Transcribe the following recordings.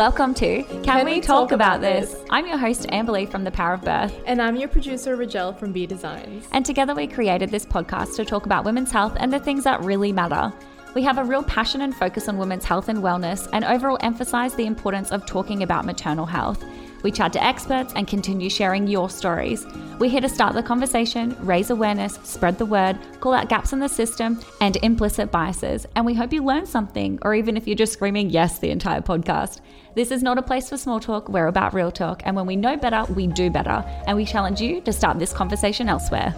Welcome to Can, We, Talk, About this? I'm your host, Amberly from The Power of Birth. And I'm your producer, Rajel from B Designs. And together we created this podcast to talk about women's health and the things that really matter. We have a real passion and focus on women's health and wellness, and overall emphasize the importance of talking about maternal health. We chat to experts and continue sharing your stories. We're here to start the conversation, raise awareness, spread the word, call out gaps in the system and implicit biases, and we hope you learn something, or even if you're just screaming yes the entire podcast. This is not a place for small talk, we're about real talk, and when we know better, we do better, and we challenge you to start this conversation elsewhere.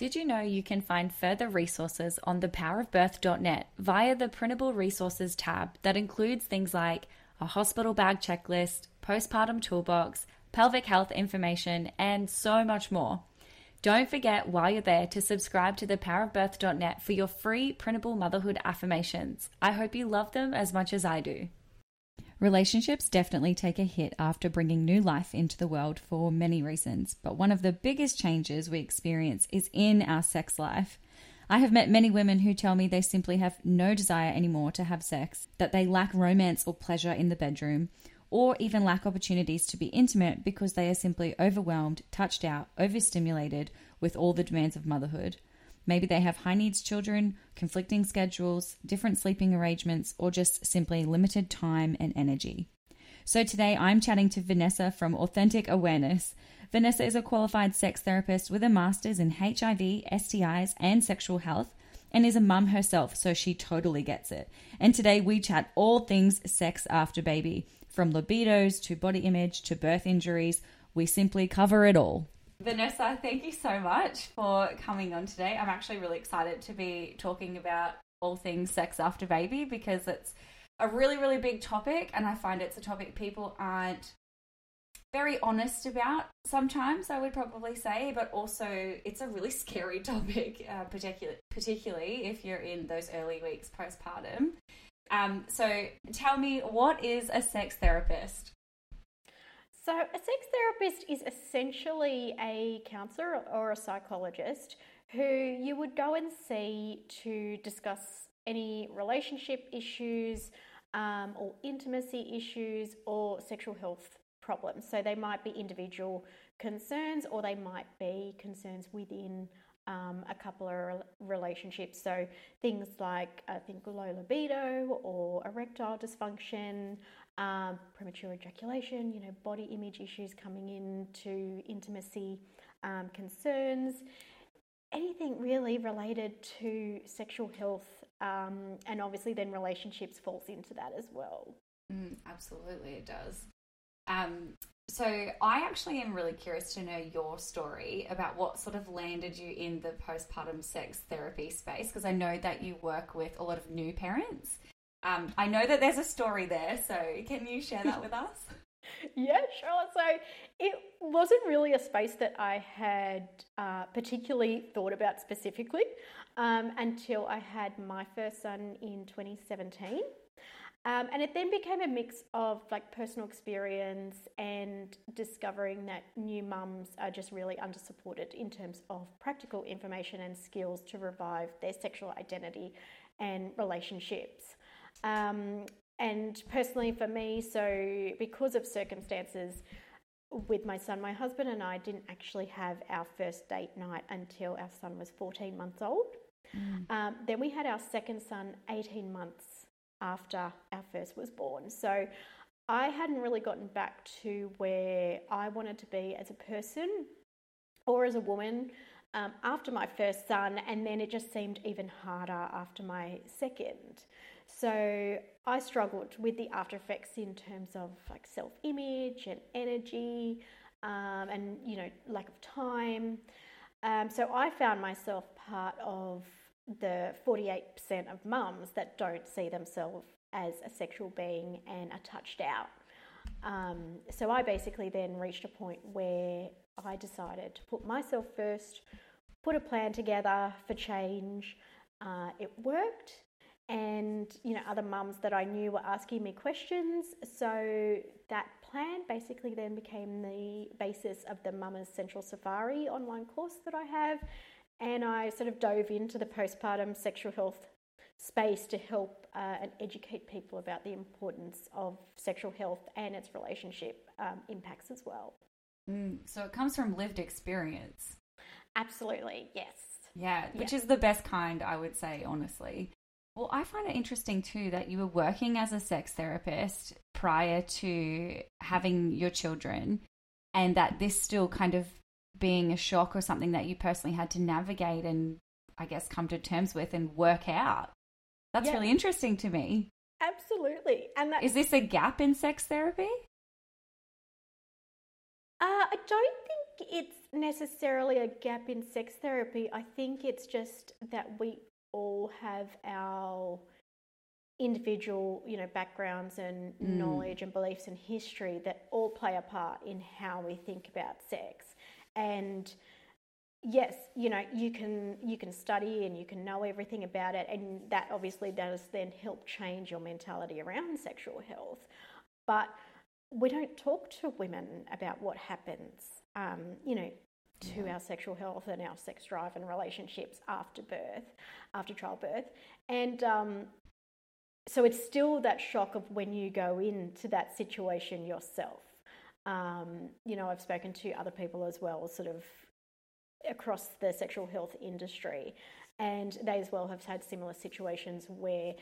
Did you know you can find further resources on thepowerofbirth.net via the printable resources tab that includes things like a hospital bag checklist, postpartum toolbox, pelvic health information, and so much more. Don't forget while you're there to subscribe to thepowerofbirth.net for your free printable motherhood affirmations. I hope you love them as much as I do. Relationships definitely take a hit after bringing new life into the world for many reasons, but one of the biggest changes we experience is in our sex life. I have met many women who tell me they simply have no desire anymore to have sex, that they lack romance or pleasure in the bedroom, or even lack opportunities to be intimate because they are simply overwhelmed, touched out, overstimulated with all the demands of motherhood. Maybe they have high needs children, conflicting schedules, different sleeping arrangements, or just simply limited time and energy. So today I'm chatting to Vanessa from Authentic Awareness. Vanessa is a qualified sex therapist with a master's in HIV, STIs, and sexual health, and is a mum herself, so she totally gets it. And today we chat all things sex after baby, from libidos to body image to birth injuries. We simply cover it all. Vanessa, thank you so much for coming on today. I'm actually really excited to be talking about all things sex after baby because it's a really, really big topic, and I find it's a topic people aren't very honest about sometimes, I would probably say, but also it's a really scary topic, uh, particularly, particularly if you're in those early weeks postpartum. Um, so tell me, what is a sex therapist? So, a sex therapist is essentially a counselor or a psychologist who you would go and see to discuss any relationship issues um, or intimacy issues or sexual health problems. So, they might be individual concerns or they might be concerns within um, a couple of relationships. So things like I think low libido or erectile dysfunction, um, premature ejaculation, you know, body image issues coming into intimacy um, concerns, anything really related to sexual health, um, and obviously then relationships falls into that as well. Mm, absolutely, it does. Um, so I actually am really curious to know your story about what sort of landed you in the postpartum sex therapy space because I know that you work with a lot of new parents. Um, I know that there's a story there, so can you share that with us? yeah, sure. So it wasn't really a space that I had uh, particularly thought about specifically um, until I had my first son in 2017. Um, and it then became a mix of like personal experience and discovering that new mums are just really undersupported in terms of practical information and skills to revive their sexual identity and relationships. Um, and personally, for me, so because of circumstances with my son, my husband and I didn't actually have our first date night until our son was 14 months old. Mm. Um, then we had our second son 18 months after our first was born. So I hadn't really gotten back to where I wanted to be as a person or as a woman um, after my first son, and then it just seemed even harder after my second. So I struggled with the after effects in terms of like self image and energy, um, and you know lack of time. Um, so I found myself part of the 48% of mums that don't see themselves as a sexual being and are touched out. Um, so I basically then reached a point where I decided to put myself first, put a plan together for change. Uh, it worked, and you know other mums that I knew were asking me questions. So that plan basically then became the basis of the Mama's Sensual Safari online course that I have, and I sort of dove into the postpartum sexual health space to help uh, and educate people about the importance of sexual health and its relationship um, impacts as well. Mm, so it comes from lived experience. Absolutely, yes. Yeah, which yeah. is the best kind, I would say, honestly. Well, I find it interesting too that you were working as a sex therapist prior to having your children, and that this still kind of being a shock or something that you personally had to navigate and I guess come to terms with and work out. That's yeah. really interesting to me. Absolutely. And that Is this a gap in sex therapy? Uh, I don't think it's necessarily a gap in sex therapy. I think it's just that we all have our individual, you know, backgrounds and mm. knowledge and beliefs and history that all play a part in how we think about sex. And yes, you know, you can you can study and you can know everything about it, and that obviously does then help change your mentality around sexual health. But we don't talk to women about what happens, um, you know, to yeah. our sexual health and our sex drive and relationships after birth, after childbirth, and um, so it's still that shock of when you go into that situation yourself. Um, you know, I've spoken to other people as well, sort of across the sexual health industry, and they as well have had similar situations where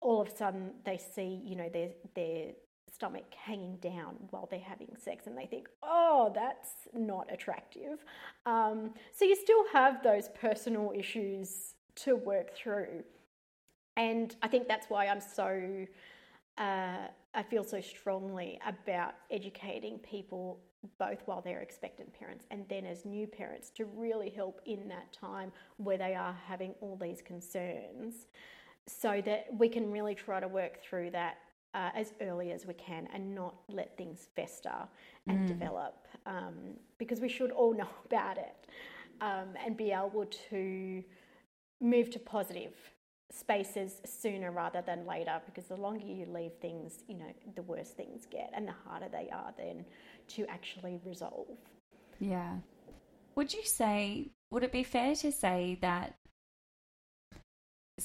all of a sudden they see, you know, their their stomach hanging down while they're having sex, and they think, oh, that's not attractive. Um, so you still have those personal issues to work through, and I think that's why I'm so. Uh, I feel so strongly about educating people both while they're expectant parents and then as new parents to really help in that time where they are having all these concerns so that we can really try to work through that uh, as early as we can and not let things fester and mm. develop um, because we should all know about it um, and be able to move to positive spaces sooner rather than later because the longer you leave things, you know, the worse things get and the harder they are then to actually resolve. Yeah. Would you say, would it be fair to say that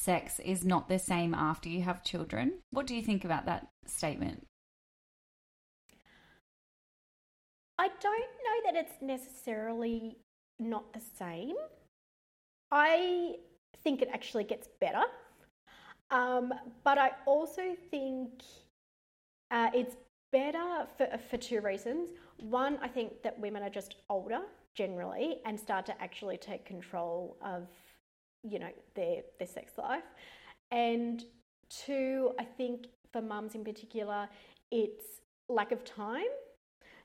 sex is not the same after you have children? What do you think about that statement? I don't know that it's necessarily not the same. I think it actually gets better. Um, but I also think uh, it's better for, for two reasons. One, I think that women are just older generally and start to actually take control of, you know, their, their sex life. And two, I think for mums in particular, it's lack of time.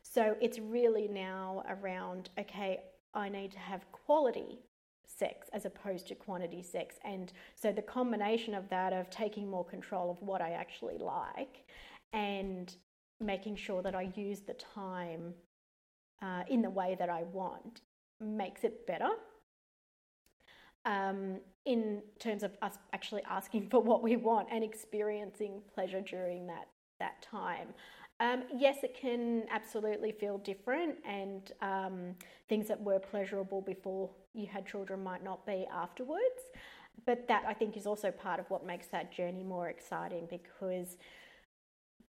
So it's really now around, okay, I need to have quality sex as opposed to quantity sex. And so the combination of that, of taking more control of what I actually like and making sure that I use the time uh, in the way that I want, makes it better. Um, in terms of us actually asking for what we want and experiencing pleasure during that that time. Um, yes, it can absolutely feel different, and um, things that were pleasurable before you had children might not be afterwards. But that I think is also part of what makes that journey more exciting because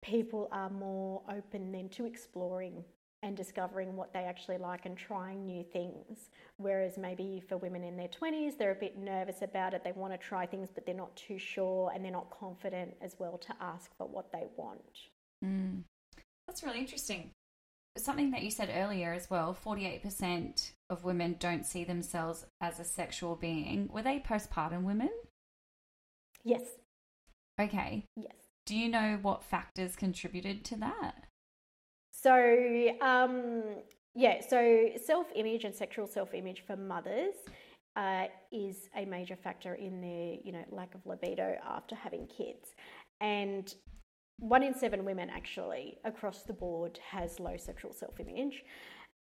people are more open then to exploring and discovering what they actually like and trying new things. Whereas maybe for women in their 20s, they're a bit nervous about it. They want to try things, but they're not too sure and they're not confident as well to ask for what they want. Mm. That's really interesting. Something that you said earlier as well 48% of women don't see themselves as a sexual being. Were they postpartum women? Yes. Okay. Yes. Do you know what factors contributed to that? So, um, yeah, so self image and sexual self image for mothers uh, is a major factor in their, you know, lack of libido after having kids. And one in seven women actually across the board has low sexual self image.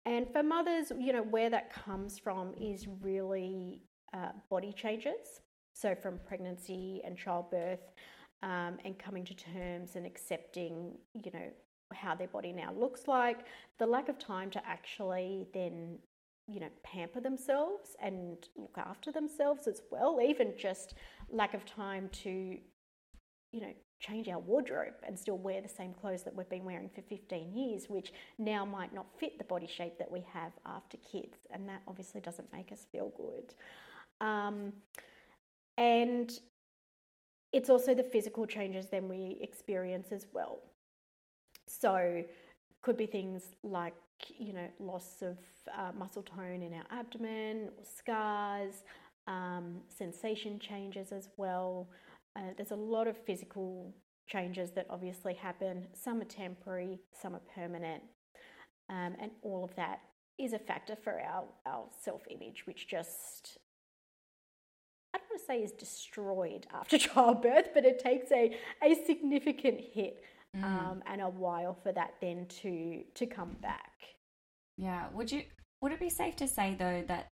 And for mothers, you know, where that comes from is really uh, body changes. So, from pregnancy and childbirth, um, and coming to terms and accepting, you know, how their body now looks like, the lack of time to actually then you know, pamper themselves and look after themselves as well, even just lack of time to, you know, change our wardrobe and still wear the same clothes that we've been wearing for 15 years, which now might not fit the body shape that we have after kids. And that obviously doesn't make us feel good. Um, and it's also the physical changes then we experience as well. So, could be things like, you know, loss of uh, muscle tone in our abdomen, or scars, um, sensation changes as well. Uh, there's a lot of physical changes that obviously happen. Some are temporary, some are permanent. Um, and all of that is a factor for our, our self image, which just, I don't want to say is destroyed after childbirth, but it takes a, a significant hit mm. um, and a while for that then to, to come back. Yeah. Would you, would it be safe to say though that,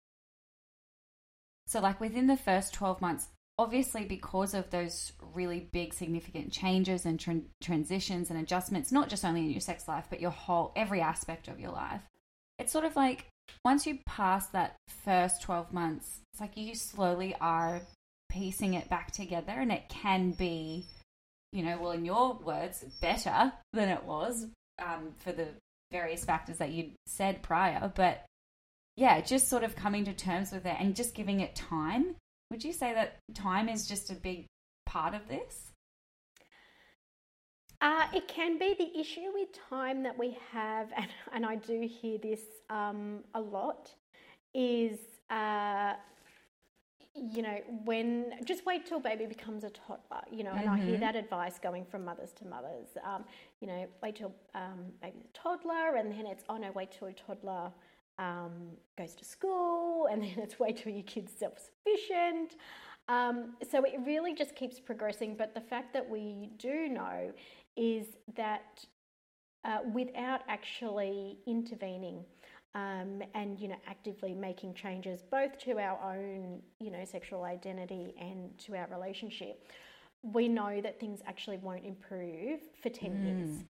so like within the first 12 months, obviously because of those really big significant changes and tra- transitions and adjustments not just only in your sex life but your whole every aspect of your life it's sort of like once you pass that first 12 months it's like you slowly are piecing it back together and it can be you know well in your words better than it was um, for the various factors that you said prior. But yeah just sort of coming to terms with it and just giving it time. Would you say that time is just a big part of this? Uh, it can be. The issue with time that we have, and, and I do hear this um, a lot, is, uh, you know, when just wait till baby becomes a toddler, you know, and mm-hmm. I hear mm-hmm. that advice going from mothers to mothers. Um, you know, wait till um, baby's a toddler, and then it's, oh no, wait till a toddler um, goes to school, and then it's wait till your kid's self sufficient. Um, so it really just keeps progressing. But the fact that we do know is that uh, without actually intervening um, and you know actively making changes both to our own you know sexual identity and to our relationship, we know that things actually won't improve for ten mm. years.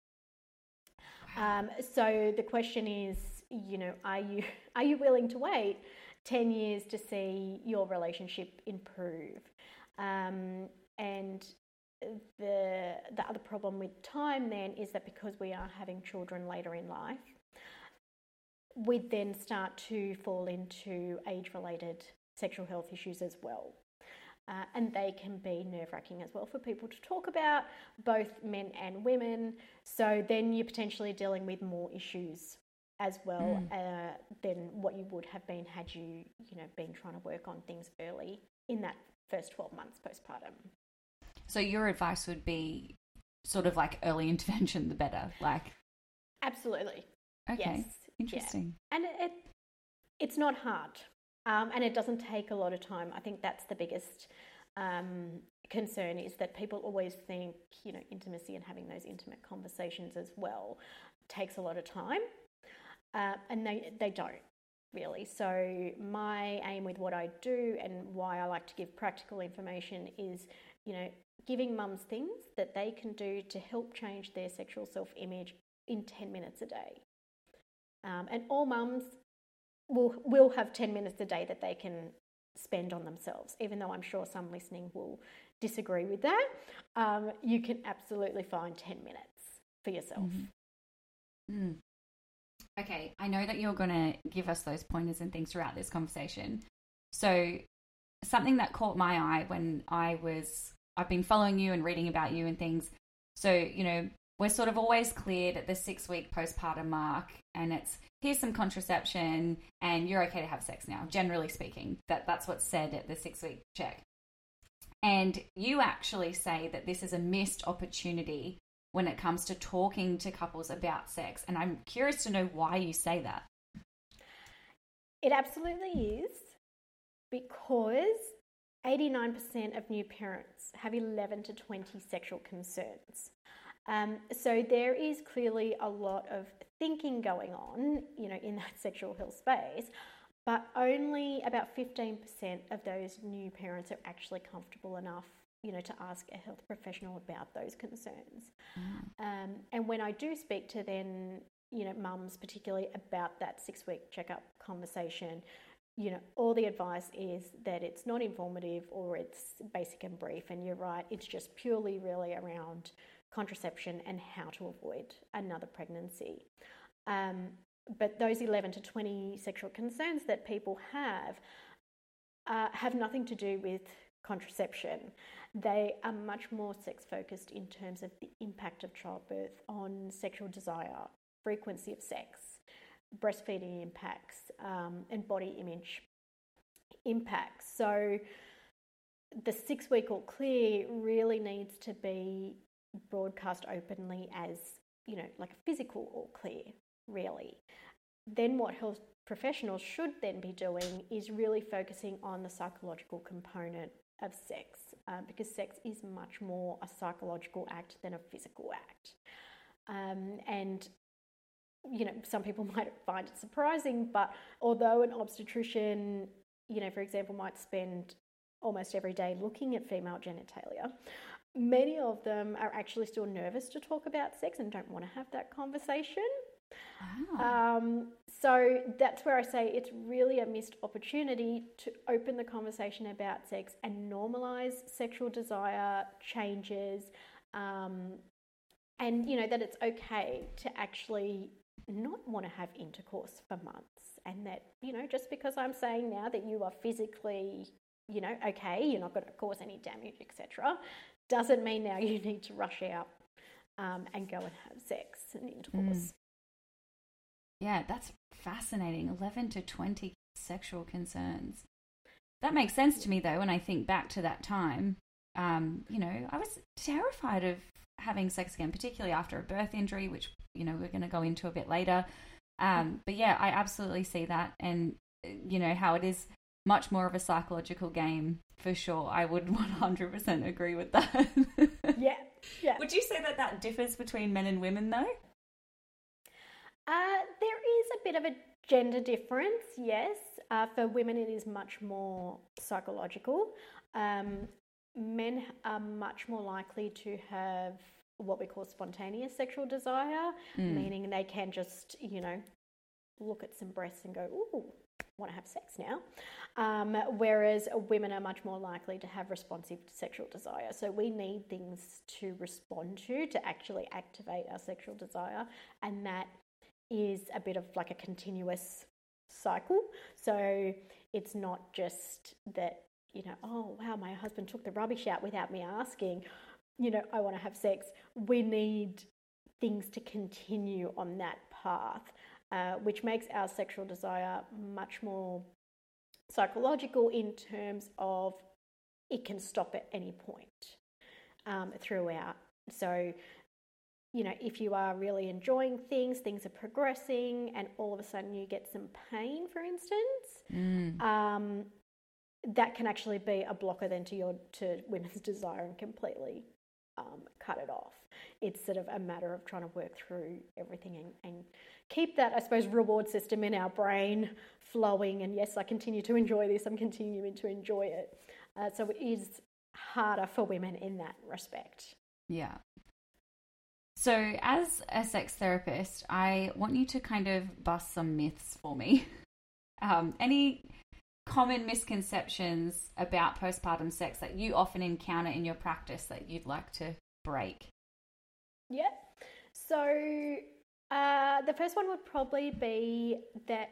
Um, so the question is, you know, are you are you willing to wait 10 years to see your relationship improve? Um, and the the other problem with time then is that because we are having children later in life, we then start to fall into age related sexual health issues as well. Uh, and they can be nerve wracking as well for people to talk about, both men and women. So then you're potentially dealing with more issues as well mm. uh, than what you would have been had you, you know, been trying to work on things early in that first 12 months postpartum. So your advice would be sort of like early intervention, the better, like. Absolutely. Okay. Yes. Interesting. Yeah. And it, it, it's not hard, um, and it doesn't take a lot of time. I think that's the biggest um, concern is that people always think, you know, intimacy and having those intimate conversations as well takes a lot of time uh, and they, they don't really. So, my aim with what I do and why I like to give practical information is, you know, giving mums things that they can do to help change their sexual self image in 10 minutes a day. Um, and all mums will, will have 10 minutes a day that they can spend on themselves, even though I'm sure some listening will disagree with that. Um, you can absolutely find 10 minutes for yourself. Mm-hmm. Mm. Okay, I know that you're going to give us those pointers and things throughout this conversation. So, something that caught my eye when I was, I've been following you and reading about you and things. So, you know, we're sort of always cleared at the six week postpartum mark, and it's here's some contraception, and you're okay to have sex now, generally speaking. That, that's what's said at the six week check. And you actually say that this is a missed opportunity when it comes to talking to couples about sex. And I'm curious to know why you say that. It absolutely is because 89% of new parents have 11 to 20 sexual concerns. Um, so there is clearly a lot of thinking going on, you know, in that sexual health space, but only about 15% of those new parents are actually comfortable enough you know, to ask a health professional about those concerns. Mm. Um, and when I do speak to then, you know, mums particularly about that six week checkup conversation, you know, all the advice is that it's not informative or it's basic and brief. And you're right, it's just purely really around contraception and how to avoid another pregnancy. Um, but those 11 to 20 sexual concerns that people have uh, have nothing to do with contraception. They are much more sex focused in terms of the impact of childbirth on sexual desire, frequency of sex, breastfeeding impacts, um, and body image impacts. So the six week all clear really needs to be broadcast openly as, you know, like a physical all clear, really. Then what health professionals should then be doing is really focusing on the psychological component of sex uh, because sex is much more a psychological act than a physical act. Um, and you know, some people might find it surprising, but although an obstetrician, you know, for example, might spend almost every day looking at female genitalia, many of them are actually still nervous to talk about sex and don't want to have that conversation. Wow. Um, so that's where I say it's really a missed opportunity to open the conversation about sex and normalize sexual desire changes, um, and you know that it's okay to actually not want to have intercourse for months, and that you know just because I'm saying now that you are physically you know okay, you're not going to cause any damage, etc., doesn't mean now you need to rush out um, and go and have sex and intercourse. Mm. Yeah, that's fascinating. 11 to 20 sexual concerns. That makes sense to me, though, when I think back to that time. Um, you know, I was terrified of having sex again, particularly after a birth injury, which, you know, we're going to go into a bit later. Um, but yeah, I absolutely see that. And, you know, how it is much more of a psychological game for sure. I would 100% agree with that. yeah. Yeah. Would you say that that differs between men and women, though? Uh, there is a bit of a gender difference, yes. Uh, for women, it is much more psychological. Um, men are much more likely to have what we call spontaneous sexual desire, mm. meaning they can just, you know, look at some breasts and go, ooh, want to have sex now. Um, whereas women are much more likely to have responsive sexual desire. So we need things to respond to to actually activate our sexual desire, and that is a bit of like a continuous cycle. So it's not just that, you know, oh, wow, my husband took the rubbish out without me asking, you know, I want to have sex. We need things to continue on that path, uh, which makes our sexual desire much more psychological in terms of it can stop at any point um, throughout. So you know, if you are really enjoying things, things are progressing, and all of a sudden you get some pain, for instance, mm. um, that can actually be a blocker then to your to women's desire and completely um, cut it off. It's sort of a matter of trying to work through everything and, and keep that, I suppose, reward system in our brain flowing. And yes, I continue to enjoy this. I'm continuing to enjoy it. Uh, so it is harder for women in that respect. Yeah, so, as a sex therapist, I want you to kind of bust some myths for me. Um, any common misconceptions about postpartum sex that you often encounter in your practice that you'd like to break? Yeah. So, uh, the first one would probably be that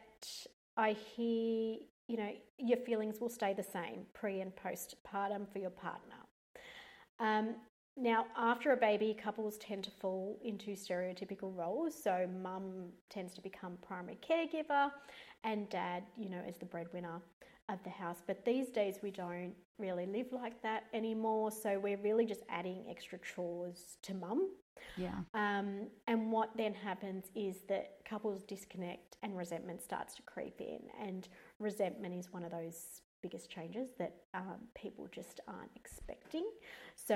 I hear, you know, your feelings will stay the same pre and postpartum for your partner. Um, now, after a baby, couples tend to fall into stereotypical roles. So, mum tends to become primary caregiver, and dad, you know, is the breadwinner of the house. But these days, we don't really live like that anymore. So, we're really just adding extra chores to mum. Yeah. Um, and what then happens is that couples disconnect and resentment starts to creep in. And resentment is one of those biggest changes that um, people just aren't expecting. So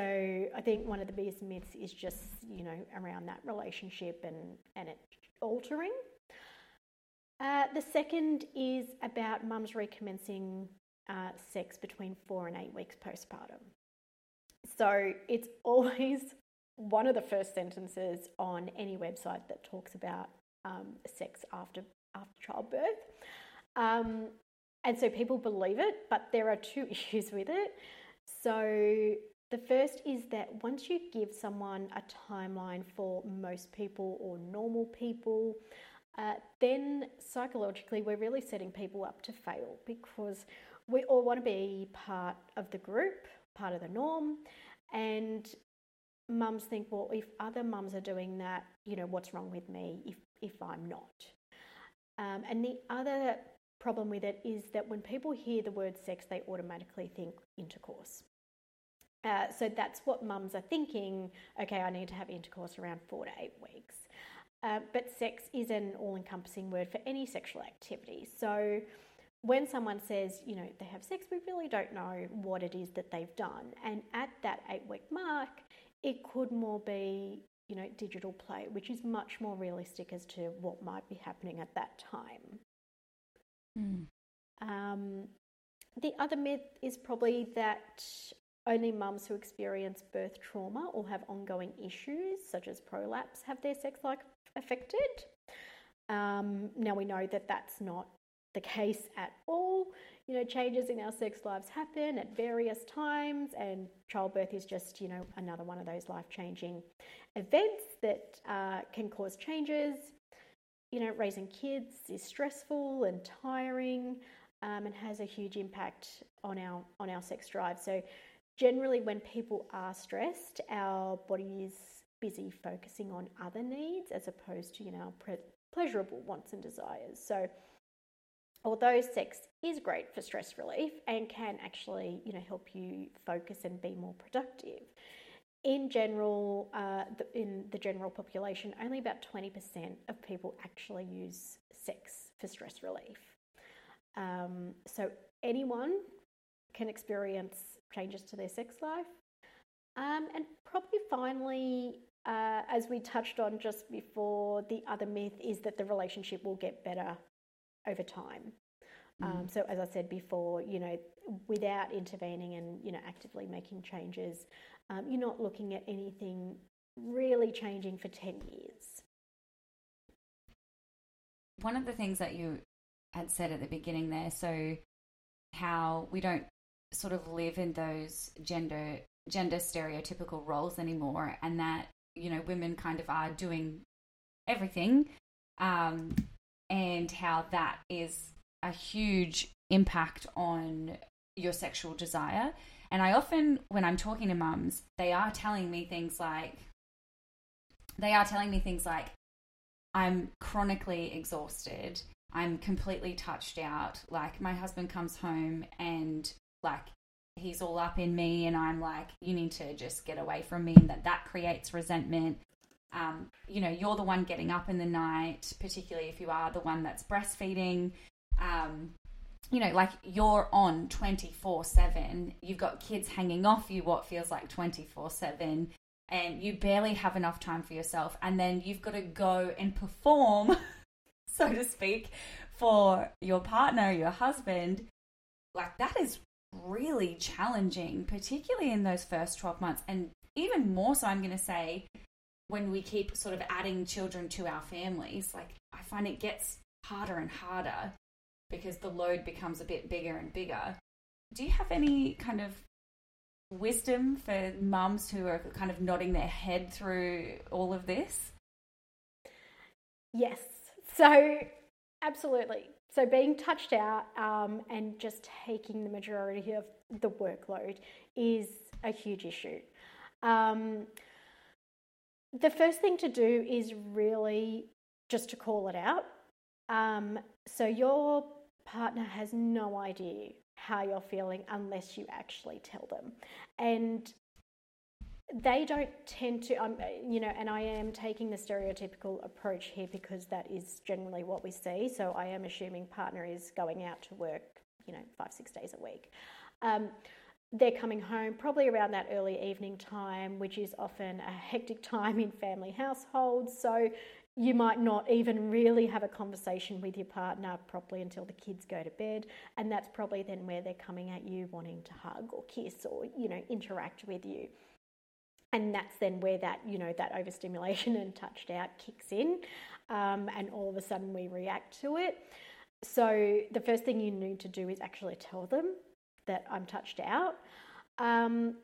I think one of the biggest myths is just you know around that relationship and and it altering. Uh, the second is about mums recommencing uh, sex between four and eight weeks postpartum. So it's always one of the first sentences on any website that talks about um, sex after after childbirth. Um, and so people believe it, but there are two issues with it. So the first is that once you give someone a timeline for most people or normal people, uh, then psychologically we're really setting people up to fail because we all want to be part of the group, part of the norm, and mums think, well, if other mums are doing that, you know, what's wrong with me if, if I'm not? Um, and the other problem with it is that when people hear the word sex, they automatically think intercourse. Uh, so that's what mums are thinking okay, I need to have intercourse around four to eight weeks. Uh, but sex is an all encompassing word for any sexual activity. So when someone says, you know, they have sex, we really don't know what it is that they've done. And at that eight week mark, it could more be, you know, digital play, which is much more realistic as to what might be happening at that time. Mm. Um, the other myth is probably that only mums who experience birth trauma or have ongoing issues, such as prolapse, have their sex life affected. Um, now we know that that's not the case at all. You know, changes in our sex lives happen at various times, and childbirth is just, you know, another one of those life changing events that uh, can cause changes. You know, raising kids is stressful and tiring um, and has a huge impact on our on our sex drive. So generally when people are stressed, our body is busy focusing on other needs as opposed to, you know, pre- pleasurable wants and desires. So although sex is great for stress relief and can actually, you know, help you focus and be more productive, in general, uh, the, in the general population, only about 20% of people actually use sex for stress relief. Um, so anyone can experience changes to their sex life. Um, and probably finally, uh, as we touched on just before, the other myth is that the relationship will get better over time. Um, mm. Um, so, as I said before, you know, without intervening and you know actively making changes, um, you're not looking at anything really changing for ten years. One of the things that you had said at the beginning there, so how we don't sort of live in those gender gender stereotypical roles anymore and that you know women kind of are doing everything um, and how that is a huge impact on your sexual desire. And i often when i'm talking to mums they are telling me things like they are telling me things like i'm chronically exhausted. I'm completely touched out. Like my husband comes home and like he's all up in me and I'm like, you need to just get away from me, and that that creates resentment. Um, you know, you're the one getting up in the night, particularly if you are the one that's breastfeeding. Um, you know, like you're on 24 7. You've got kids hanging off you what feels like 24 7, and you barely have enough time for yourself. And then you've got to go and perform, so to speak, for your partner, your husband. Like, that is really challenging, particularly in those first 12 months. And even more so, I'm going to say, when we keep sort of adding children to our families, like I find it gets harder and harder because the load becomes a bit bigger and bigger. Do you have any kind of wisdom for mums who are kind of nodding their head through all of this? Yes. So, absolutely. So, being touched out um, and just taking the majority of the workload is a huge issue. Um, the first thing to do is really just to call it out. Um, so, your partner has no idea how you're feeling unless you actually tell them. And they don't tend to, um, you know, and I am taking the stereotypical approach here because that is generally what we see. So I am assuming partner is going out to work, you know, five, six days a week. Um, they're coming home probably around that early evening time, which is often a hectic time in family households. So you might not even really have a conversation with your partner properly until the kids go to bed. And that's probably then where they're coming at you wanting to hug or kiss or, you know, interact with you and that's then where that you know that overstimulation and touched out kicks in um, and all of a sudden we react to it. So the first thing you need to do is actually tell them that I'm touched out. Um,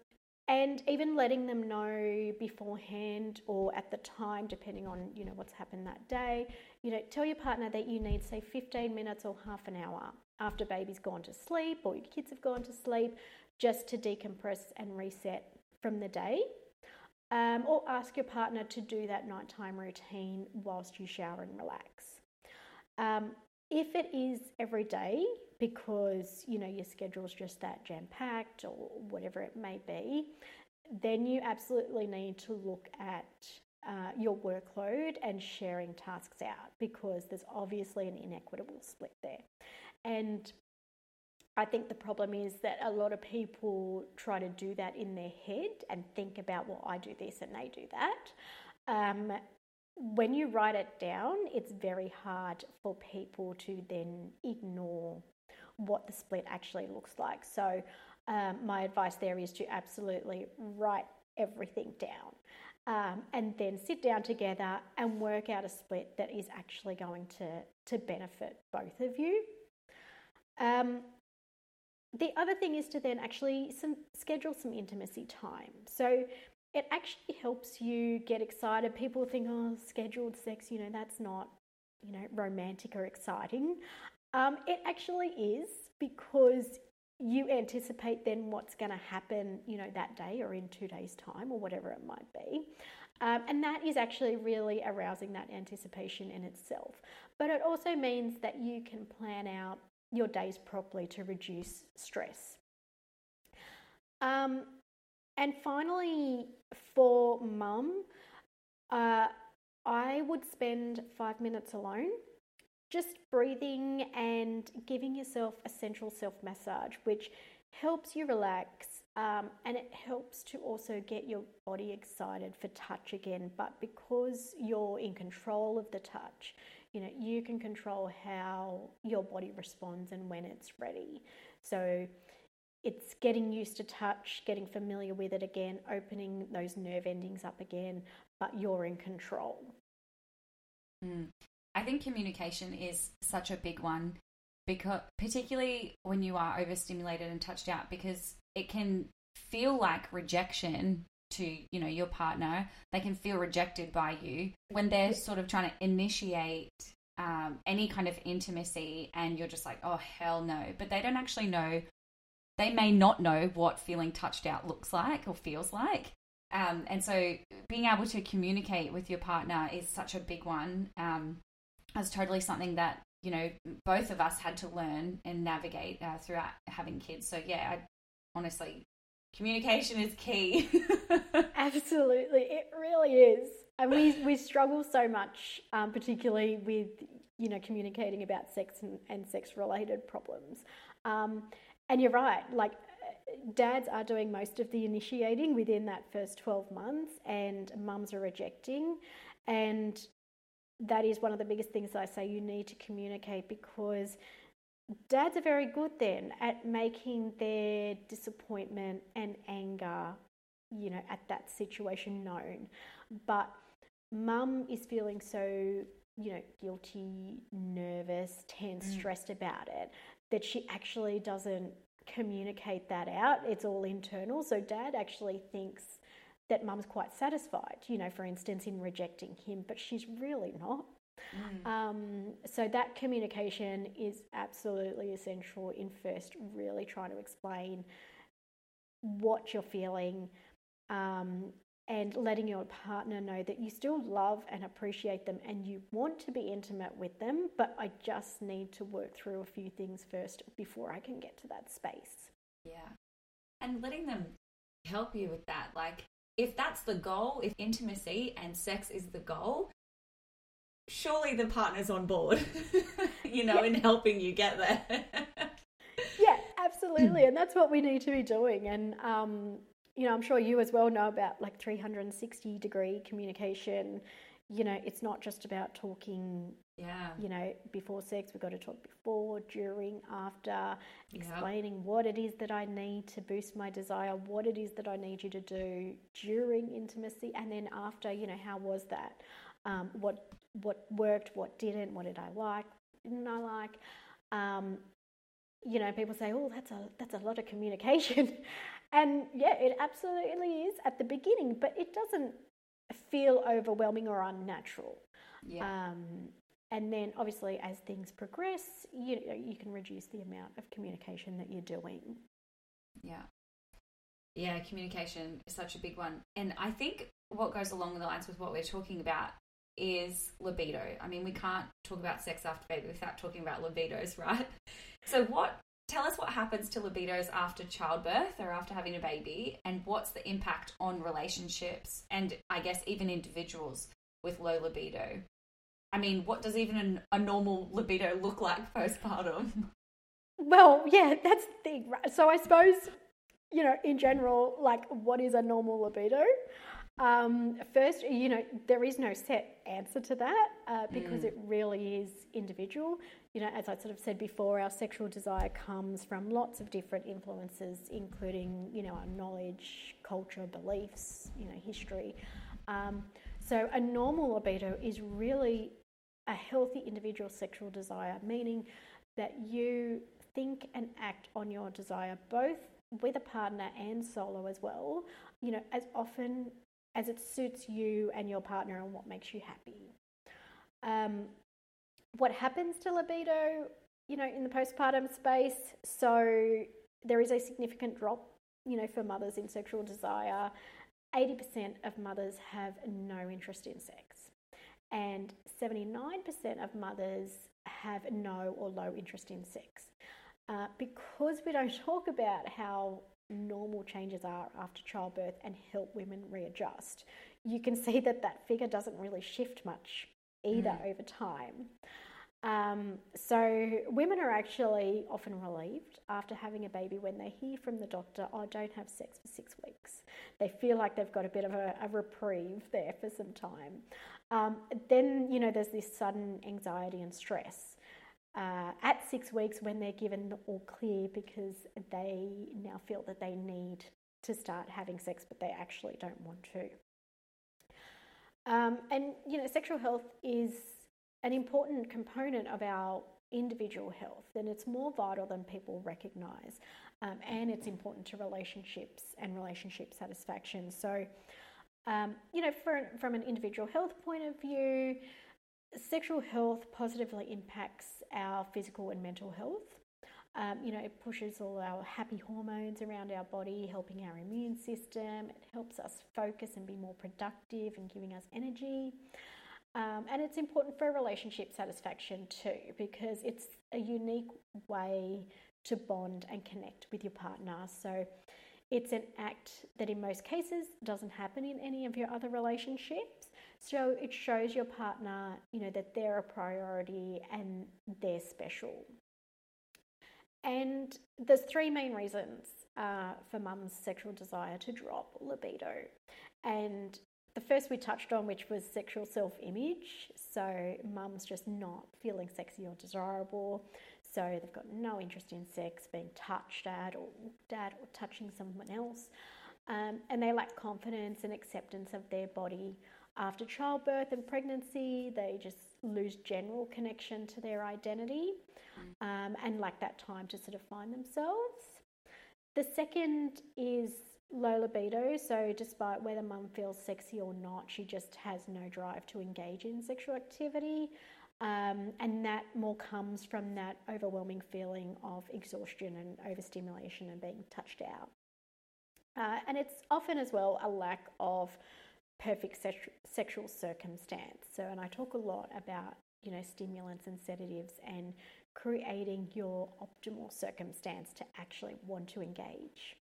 and even letting them know beforehand or at the time depending on you know what's happened that day you know tell your partner that you need say 15 minutes or half an hour after baby's gone to sleep or your kids have gone to sleep just to decompress and reset from the day um, or ask your partner to do that nighttime routine whilst you shower and relax um, if it is every day because you know your schedule's just that jam packed or whatever it may be, then you absolutely need to look at uh, your workload and sharing tasks out because there's obviously an inequitable split there. And I think the problem is that a lot of people try to do that in their head and think about, well, I do this and they do that. Um, when you write it down, it's very hard for people to then ignore what the split actually looks like. So, um, my advice there is to absolutely write everything down um, and then sit down together and work out a split that is actually going to, to benefit both of you. Um, the other thing is to then actually some, schedule some intimacy time. So it actually helps you get excited. People think, oh, scheduled sex, you know, that's not, you know, romantic or exciting. Um, it actually is because you anticipate then what's going to happen, you know, that day or in two days' time or whatever it might be. Um, and that is actually really arousing that anticipation in itself. But it also means that you can plan out your days properly to reduce stress. Um, and finally, for mum, uh, I would spend five minutes alone just breathing and giving yourself a sensual self massage, which helps you relax um, and it helps to also get your body excited for touch again. But because you're in control of the touch, you know, you can control how your body responds and when it's ready. So it's getting used to touch, getting familiar with it again, opening those nerve endings up again, but you're in control. Mm. I think communication is such a big one because particularly when you are overstimulated and touched out because it can feel like rejection to you know your partner they can feel rejected by you. When they're sort of trying to initiate um, any kind of intimacy and you're just like oh hell no but they don't actually know they may not know what feeling touched out looks like or feels like. Um, and so being able to communicate with your partner is such a big one. Um, that's totally something that you know both of us had to learn and navigate uh, throughout having kids. So yeah, I, honestly, communication is key. Absolutely, it really is, and we we struggle so much, um, particularly with you know communicating about sex and, and sex related problems. Um, and you're right, like dads are doing most of the initiating within that first 12 months and mums are rejecting and that is one of the biggest things I say you need to communicate because dads are very good then at making their disappointment and anger, you know, at that situation known. But mum is feeling so, you know, guilty, nervous, tense, mm. stressed about it that she actually doesn't communicate that out. It's all internal. So dad actually thinks that mum's quite satisfied, you know, for instance, in rejecting him, but she's really not. Mm. Um, so that communication is absolutely essential in first really trying to explain what you're feeling um, and letting your partner know that you still love and appreciate them and you want to be intimate with them, but I just need to work through a few things first before I can get to that space. Yeah. And letting them help you with that. Like, if that's the goal, if intimacy and sex is the goal, surely the partner's on board, you know, yeah. in helping you get there. yeah, absolutely. And that's what we need to be doing. And, um, you know, I'm sure you as well know about like 360 degree communication. You know, it's not just about talking, yeah. you know, before sex. We've got to talk before, during, after, explaining yep. what it is that I need to boost my desire, what it is that I need you to do during intimacy, and then after, you know, how was that? Um, what what worked, what didn't, what did I like, didn't I like. Um, you know, people say, "Oh, that's a that's a lot of communication," and yeah, it absolutely is at the beginning, but it doesn't feel overwhelming or unnatural. Yeah. Um, and then, obviously, as things progress, you you can reduce the amount of communication that you're doing. Yeah. Yeah, communication is such a big one. And I think what goes along the lines with what we're talking about is libido. I mean, we can't talk about sex after baby without talking about libidos, right? So, what tell us what happens to libidos after childbirth or after having a baby, and what's the impact on relationships and I guess even individuals with low libido? I mean, what does even an, a normal libido look like postpartum? Well, yeah, that's the thing. Right? So, I suppose, you know, in general, like, what is a normal libido? Um, first, you know, there is no set answer to that uh, because mm. it really is individual. You know, as I sort of said before, our sexual desire comes from lots of different influences, including, you know, our knowledge, culture, beliefs, you know, history. Um, so, a normal libido is really a healthy individual sexual desire, meaning that you think and act on your desire both with a partner and solo as well, you know, as often as it suits you and your partner and what makes you happy. Um, what happens to libido, you know, in the postpartum space? So there is a significant drop, you know, for mothers in sexual desire. 80% of mothers have no interest in sex, and 79% of mothers have no or low interest in sex. Uh, because we don't talk about how normal changes are after childbirth and help women readjust. You can see that that figure doesn't really shift much either mm. over time. Um, so women are actually often relieved after having a baby when they hear from the doctor, "Oh, don't have sex for six weeks." They feel like they've got a bit of a, a reprieve there for some time. Um, then you know there's this sudden anxiety and stress uh, at six weeks when they're given the all clear because they now feel that they need to start having sex, but they actually don't want to. Um, and you know, sexual health is an important component of our individual health, and it's more vital than people recognise. Um, and it's important to relationships and relationship satisfaction. So, um, you know, for, from an individual health point of view, Sexual health positively impacts our physical and mental health. Um, you know, it pushes all our happy hormones around our body, helping our immune system. It helps us focus and be more productive and giving us energy. Um, and it's important for relationship satisfaction too, because it's a unique way to bond and connect with your partner. So it's an act that in most cases doesn't happen in any of your other relationships. So it shows your partner, you know, that they're a priority and they're special. And there's three main reasons uh, for mum's sexual desire to drop libido. And the first we touched on, which was sexual self image. So mum's just not feeling sexy or desirable. So they've got no interest in sex, being touched at or looked at or touching someone else. Um, and they lack confidence and acceptance of their body after childbirth and pregnancy, they just lose general connection to their identity mm. um, and lack that time to sort of find themselves. The second is low libido. So, despite whether mum feels sexy or not, she just has no drive to engage in sexual activity. Um, and that more comes from that overwhelming feeling of exhaustion and overstimulation and being touched out. Uh, and it's often as well a lack of perfect sexual circumstance. So, and I talk a lot about, you know, stimulants and sedatives and creating your optimal circumstance to actually want to engage.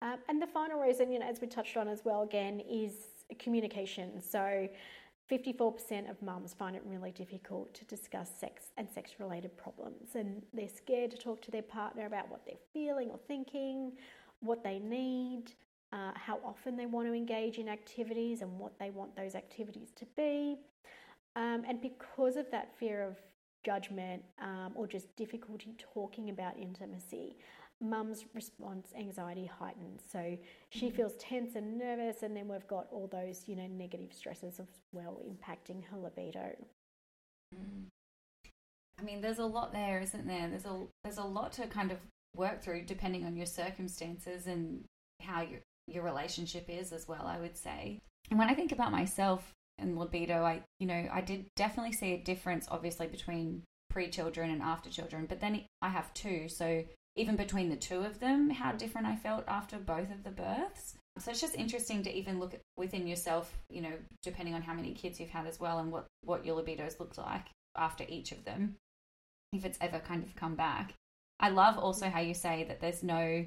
Um, and the final reason, you know, as we touched on as well again, is communication. So, 54% of mums find it really difficult to discuss sex and sex related problems, and they're scared to talk to their partner about what they're feeling or thinking, what they need, uh, how often they want to engage in activities and what they want those activities to be. Um, and because of that fear of judgment um, or just difficulty talking about intimacy, mum's response anxiety heightens. So she mm. feels tense and nervous, and then we've got all those, you know, negative stresses as well impacting her libido. Mm. I mean, there's a lot there, isn't there? There's a there's a lot to kind of work through depending on your circumstances and how your your relationship is as well. I would say. And when I think about myself and libido, I you know I did definitely see a difference, obviously between pre children and after children. But then I have two, so even between the two of them, how different I felt after both of the births. So it's just interesting to even look within yourself, you know, depending on how many kids you've had as well and what, what your libidos looked like after each of them, if it's ever kind of come back. I love also how you say that there's no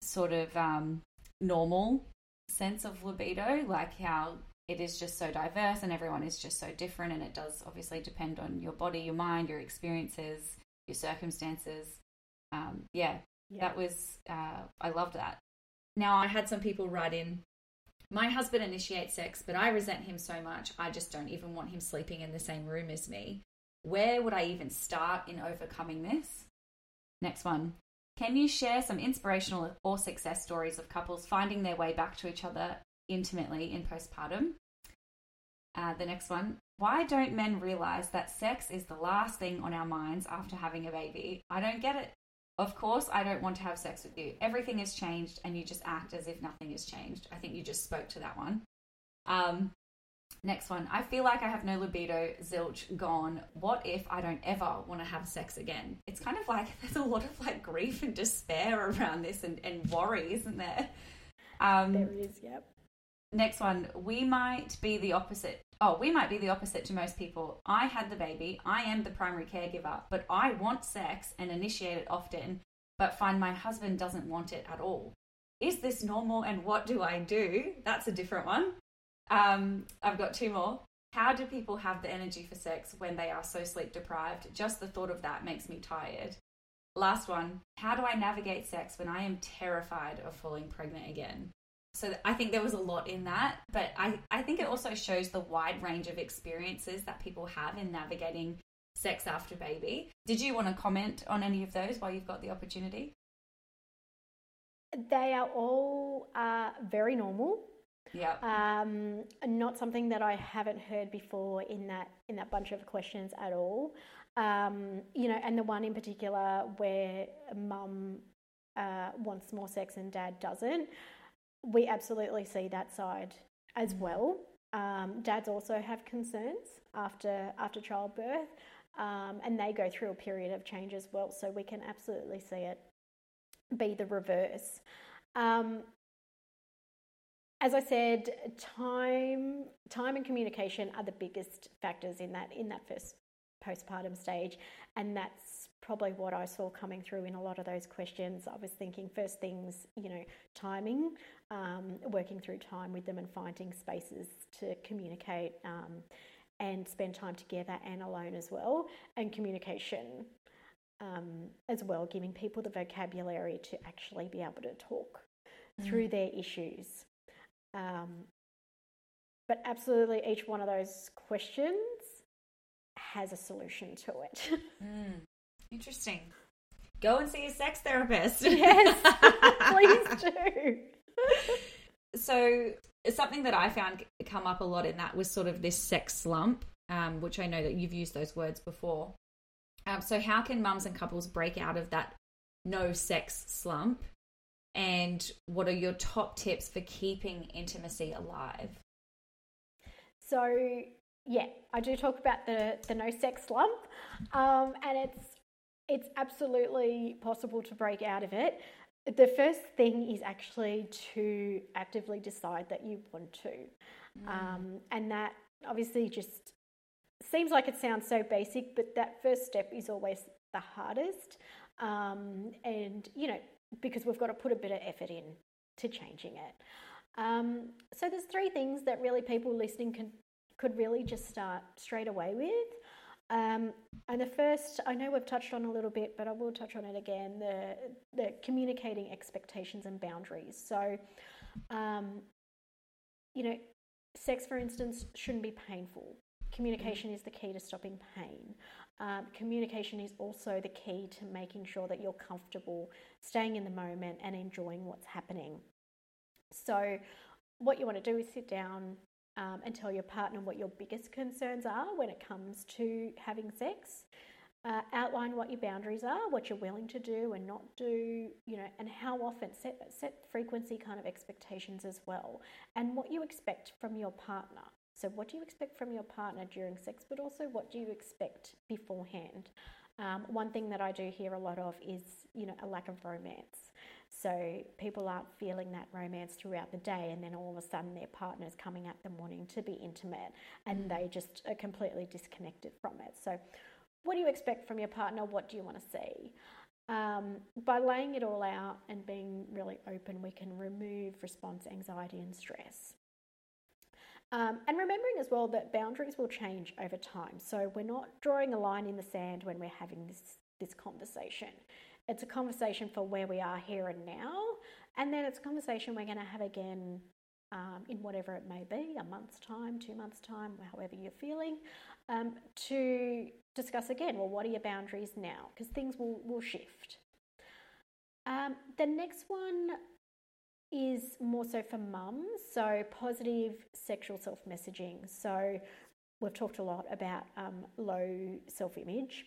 sort of um, normal sense of libido, like how it is just so diverse and everyone is just so different. And it does obviously depend on your body, your mind, your experiences, your circumstances um, yeah, yeah, that was, uh, I loved that. Now, I had some people write in, my husband initiates sex, but I resent him so much, I just don't even want him sleeping in the same room as me. Where would I even start in overcoming this? Next one. Can you share some inspirational or success stories of couples finding their way back to each other intimately in postpartum? Uh, the next one. Why don't men realize that sex is the last thing on our minds after having a baby? I don't get it. Of course, I don't want to have sex with you. Everything has changed, and you just act as if nothing has changed. I think you just spoke to that one. Um, next one. I feel like I have no libido, zilch, gone. What if I don't ever want to have sex again? It's kind of like there's a lot of like grief and despair around this and, and worry, isn't there? Um, there is, yep. Next one. We might be the opposite oh, we might be the opposite to most people. I had the baby, I am the primary caregiver, but I want sex and initiate it often, but find my husband doesn't want it at all. Is this normal and what do I do? That's a different one. Um, I've got two more. How do people have the energy for sex when they are so sleep deprived? Just the thought of that makes me tired. Last one. How do I navigate sex when I am terrified of falling pregnant again? So I think there was a lot in that, but I, I think it also shows the wide range of experiences that people have in navigating sex after baby. Did you want to comment on any of those while you've got the opportunity? They are all uh, very normal. Yeah. Um, not something that I haven't heard before in that in that bunch of questions at all. Um, you know, and the one in particular where mum uh, wants more sex and dad doesn't we absolutely see that side as well. Um, dads also have concerns after after childbirth, um, and they go through a period of change as well. So we can absolutely see it be the reverse. Um, as I said, time time and communication are the biggest factors in that in that first postpartum stage, and that's probably what I saw coming through in a lot of those questions. I was thinking first things, you know, timing, um, working through time with them and finding spaces to communicate um, and spend time together and alone as well, and communication um, as well, giving people the vocabulary to actually be able to talk mm. through their issues. Um, but absolutely, each one of those questions has a solution to it. mm. Interesting. Go and see a sex therapist. Yes, please do. so something that I found come up a lot in that was sort of this sex slump, um, which I know that you've used those words before. Um, so how can mums and couples break out of that no sex slump? And what are your top tips for keeping intimacy alive? So yeah, I do talk about the the no sex slump, um, and it's it's absolutely possible to break out of it. The first thing is actually to actively decide that you want to. Mm. Um, and that obviously just seems like it sounds so basic, but that first step is always the hardest. Um, and, you know, because we've got to put a bit of effort in to changing it. Um, so there's three things that really people listening can could really just start straight away with. Um, and the first, I know we've touched on a little bit, but I will touch on it again the, the communicating expectations and boundaries. So, um, you know, sex, for instance, shouldn't be painful. Communication is the key to stopping pain. Um, communication is also the key to making sure that you're comfortable staying in the moment and enjoying what's happening. So, what you want to do is sit down um, and tell your partner what your biggest concerns are when it comes to having sex. Uh, outline what your boundaries are, what you're willing to do and not do, you know, and how often. Set set frequency kind of expectations as well, and what you expect from your partner. So, what do you expect from your partner during sex, but also what do you expect beforehand? Um, one thing that I do hear a lot of is, you know, a lack of romance. So people aren't feeling that romance throughout the day, and then all of a sudden their partner's coming at them wanting to be intimate, and mm. they just are completely disconnected from it. So, what do you expect from your partner? What do you want to see? Um, by laying it all out and being really open, we can remove response anxiety and stress. Um, and remembering as well that boundaries will change over time. So we're not drawing a line in the sand when we're having this, this conversation. It's a conversation for where we are here and now. And then it's a conversation we're going to have again um, in whatever it may be a month's time, two months' time, however you're feeling, um, to discuss again well, what are your boundaries now? Because things will, will shift. Um, the next one is more so for mums, so positive sexual self messaging. So we've talked a lot about um, low self image.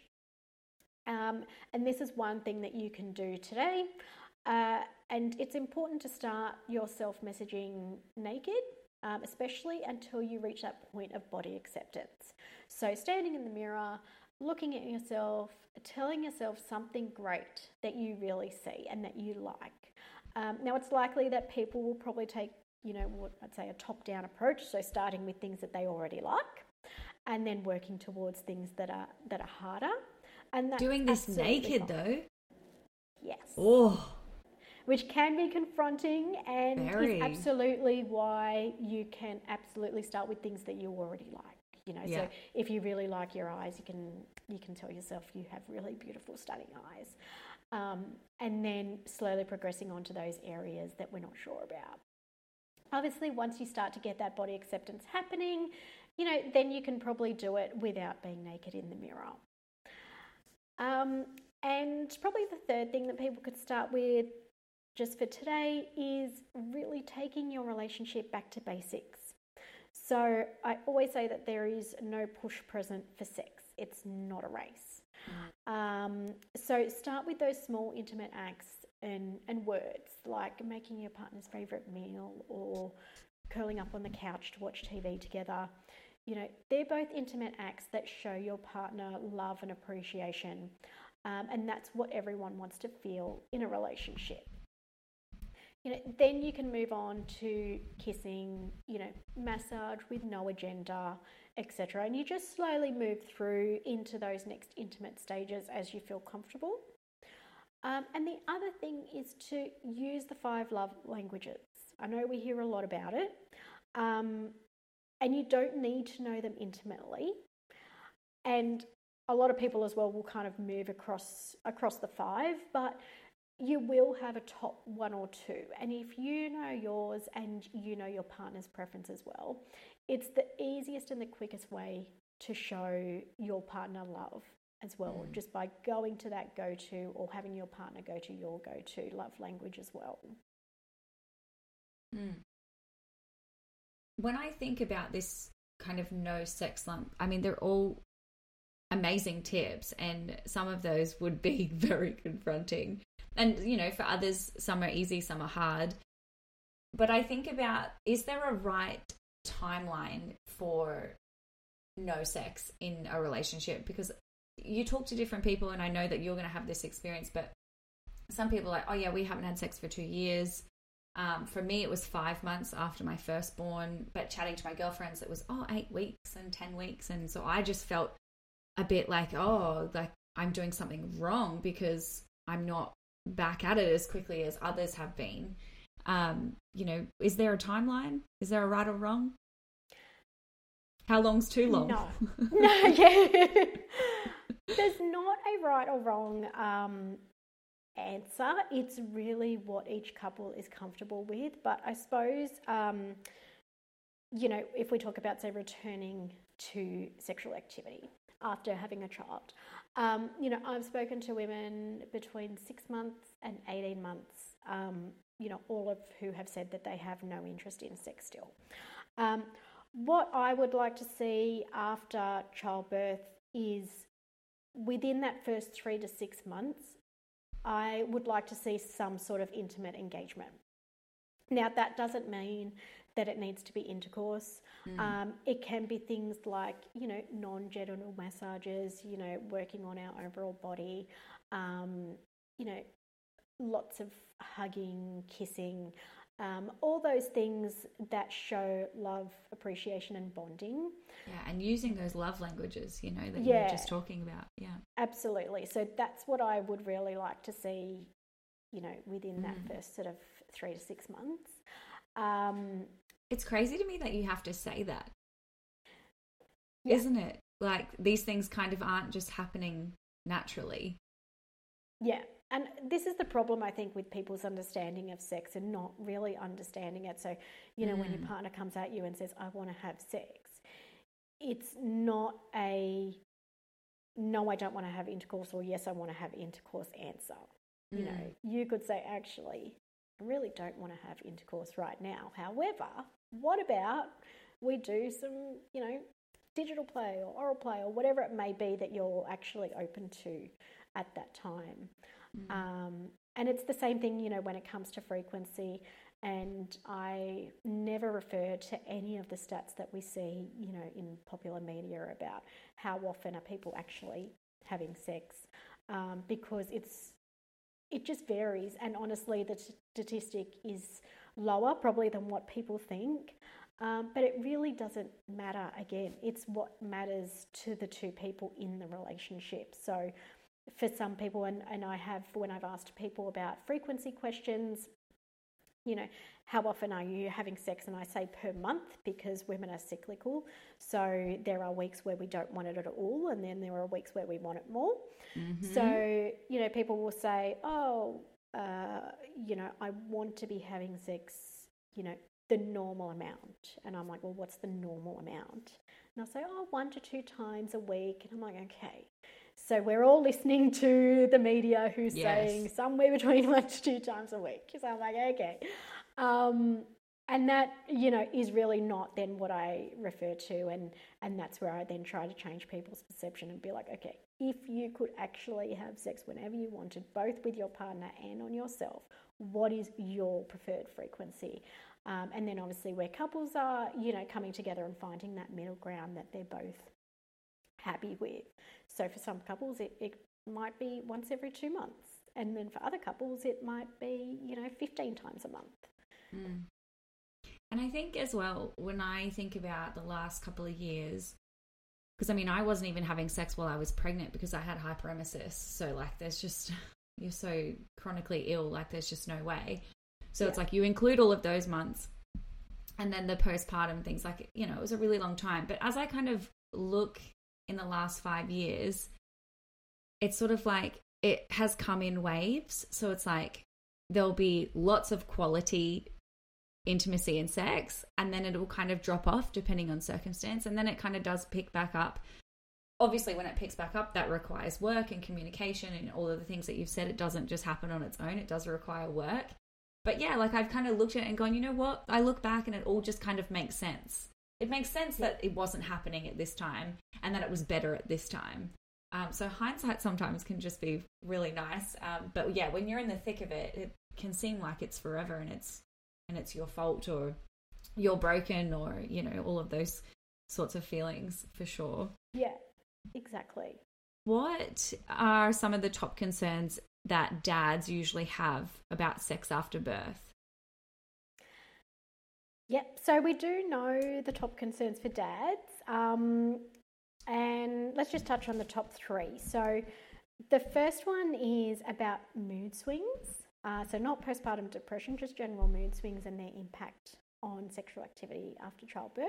Um, and this is one thing that you can do today. Uh, and it's important to start your self messaging naked, um, especially until you reach that point of body acceptance. So, standing in the mirror, looking at yourself, telling yourself something great that you really see and that you like. Um, now, it's likely that people will probably take, you know, what I'd say a top down approach, so starting with things that they already like and then working towards things that are that are harder. And doing this naked fine. though. Yes. Oh. Which can be confronting and Very. is absolutely why you can absolutely start with things that you already like. You know, yeah. so if you really like your eyes, you can you can tell yourself you have really beautiful, stunning eyes. Um, and then slowly progressing on to those areas that we're not sure about. Obviously, once you start to get that body acceptance happening, you know, then you can probably do it without being naked in the mirror. Um, and probably the third thing that people could start with just for today is really taking your relationship back to basics. So I always say that there is no push present for sex, it's not a race. Um, so start with those small, intimate acts and, and words like making your partner's favourite meal or curling up on the couch to watch TV together. You know, they're both intimate acts that show your partner love and appreciation. Um, and that's what everyone wants to feel in a relationship. You know, then you can move on to kissing, you know, massage with no agenda, etc. And you just slowly move through into those next intimate stages as you feel comfortable. Um, and the other thing is to use the five love languages. I know we hear a lot about it. Um, and you don't need to know them intimately. And a lot of people as well will kind of move across across the five, but you will have a top one or two. And if you know yours and you know your partner's preference as well, it's the easiest and the quickest way to show your partner love as well, mm. just by going to that go to or having your partner go to your go to love language as well. Mm when I think about this kind of no sex slump, I mean, they're all amazing tips, and some of those would be very confronting. And, you know, for others, some are easy, some are hard. But I think about is there a right timeline for no sex in a relationship? Because you talk to different people, and I know that you're going to have this experience, but some people are like, oh, yeah, we haven't had sex for two years. Um, for me, it was five months after my firstborn, but chatting to my girlfriends, it was, oh, eight weeks and 10 weeks. And so I just felt a bit like, oh, like I'm doing something wrong because I'm not back at it as quickly as others have been. Um, you know, is there a timeline? Is there a right or wrong? How long's too long? No, no, yeah. There's not a right or wrong um, answer. It's really what each couple is comfortable with. But I suppose um, you know, if we talk about, say, returning to sexual activity after having a child, um, you know, I've spoken to women between six months and 18 months, um, you know, all of who have said that they have no interest in sex still. What I would like to see after childbirth is within that first three to six months, I would like to see some sort of intimate engagement. Now, that doesn't mean that it needs to be intercourse. Mm. Um, it can be things like, you know, non genital massages, you know, working on our overall body, um, you know, lots of hugging, kissing, um, all those things that show love, appreciation, and bonding. Yeah, and using those love languages, you know, that yeah, you were just talking about. Yeah, absolutely. So that's what I would really like to see, you know, within mm. that first sort of three to six months. Um, it's crazy to me that you have to say that, yeah. isn't it? Like these things kind of aren't just happening naturally. Yeah, and this is the problem, I think, with people's understanding of sex and not really understanding it. So, you know, mm. when your mm. partner comes at you and says, I want to have sex, it's not a no, I don't want to have intercourse or yes, I want to have intercourse answer. Mm. You know, mm. you could say, actually, I really don't want to have intercourse right now. However, what about we do some, you know, digital play or oral play or whatever it may be that you're actually open to at that time? Mm. Um, and it's the same thing, you know, when it comes to frequency. And I never refer to any of the stats that we see, you know, in popular media about how often are people actually having sex, um, because it's it just varies. And honestly, the statistic is lower probably than what people think. Um, but it really doesn't matter. Again, it's what matters to the two people in the relationship. So for some people, and, and I have when I've asked people about frequency questions, you know, how often are you having sex? And I say per month because women are cyclical. So there are weeks where we don't want it at all, and then there are weeks where we want it more. Mm-hmm. So, you know, people will say, oh, uh, you know, I want to be having sex, you know, the normal amount. And I'm like, well, what's the normal amount? And I'll say, oh, one to two times a week. And I'm like, okay. So we're all listening to the media who's yes. saying somewhere between one to two times a week. So I'm like, okay. Um, and that, you know, is really not then what I refer to. And, and that's where I then try to change people's perception and be like, okay, if you could actually have sex whenever you wanted, both with your partner and on yourself, what is your preferred frequency? Um, and then obviously where couples are, you know, coming together and finding that middle ground that they're both happy with. So for some couples, it, it might be once every two months. And then for other couples, it might be, you know, 15 times a month. Mm. And I think as well, when I think about the last couple of years, because I mean, I wasn't even having sex while I was pregnant because I had hyperemesis. So, like, there's just, you're so chronically ill, like, there's just no way. So, yeah. it's like you include all of those months and then the postpartum things, like, you know, it was a really long time. But as I kind of look in the last five years, it's sort of like it has come in waves. So it's like there'll be lots of quality intimacy and sex, and then it will kind of drop off depending on circumstance. And then it kind of does pick back up. Obviously, when it picks back up, that requires work and communication and all of the things that you've said. It doesn't just happen on its own, it does require work. But yeah, like I've kind of looked at it and gone, you know what? I look back and it all just kind of makes sense. It makes sense that it wasn't happening at this time and that it was better at this time. Um, so hindsight sometimes can just be really nice. Um, but yeah, when you're in the thick of it, it can seem like it's forever and it's and it's your fault or you're broken or you know all of those sorts of feelings for sure. Yeah, exactly. What are some of the top concerns that dads usually have about sex after birth? Yep, so we do know the top concerns for dads. Um, and let's just touch on the top three. So the first one is about mood swings. Uh, so, not postpartum depression, just general mood swings and their impact on sexual activity after childbirth.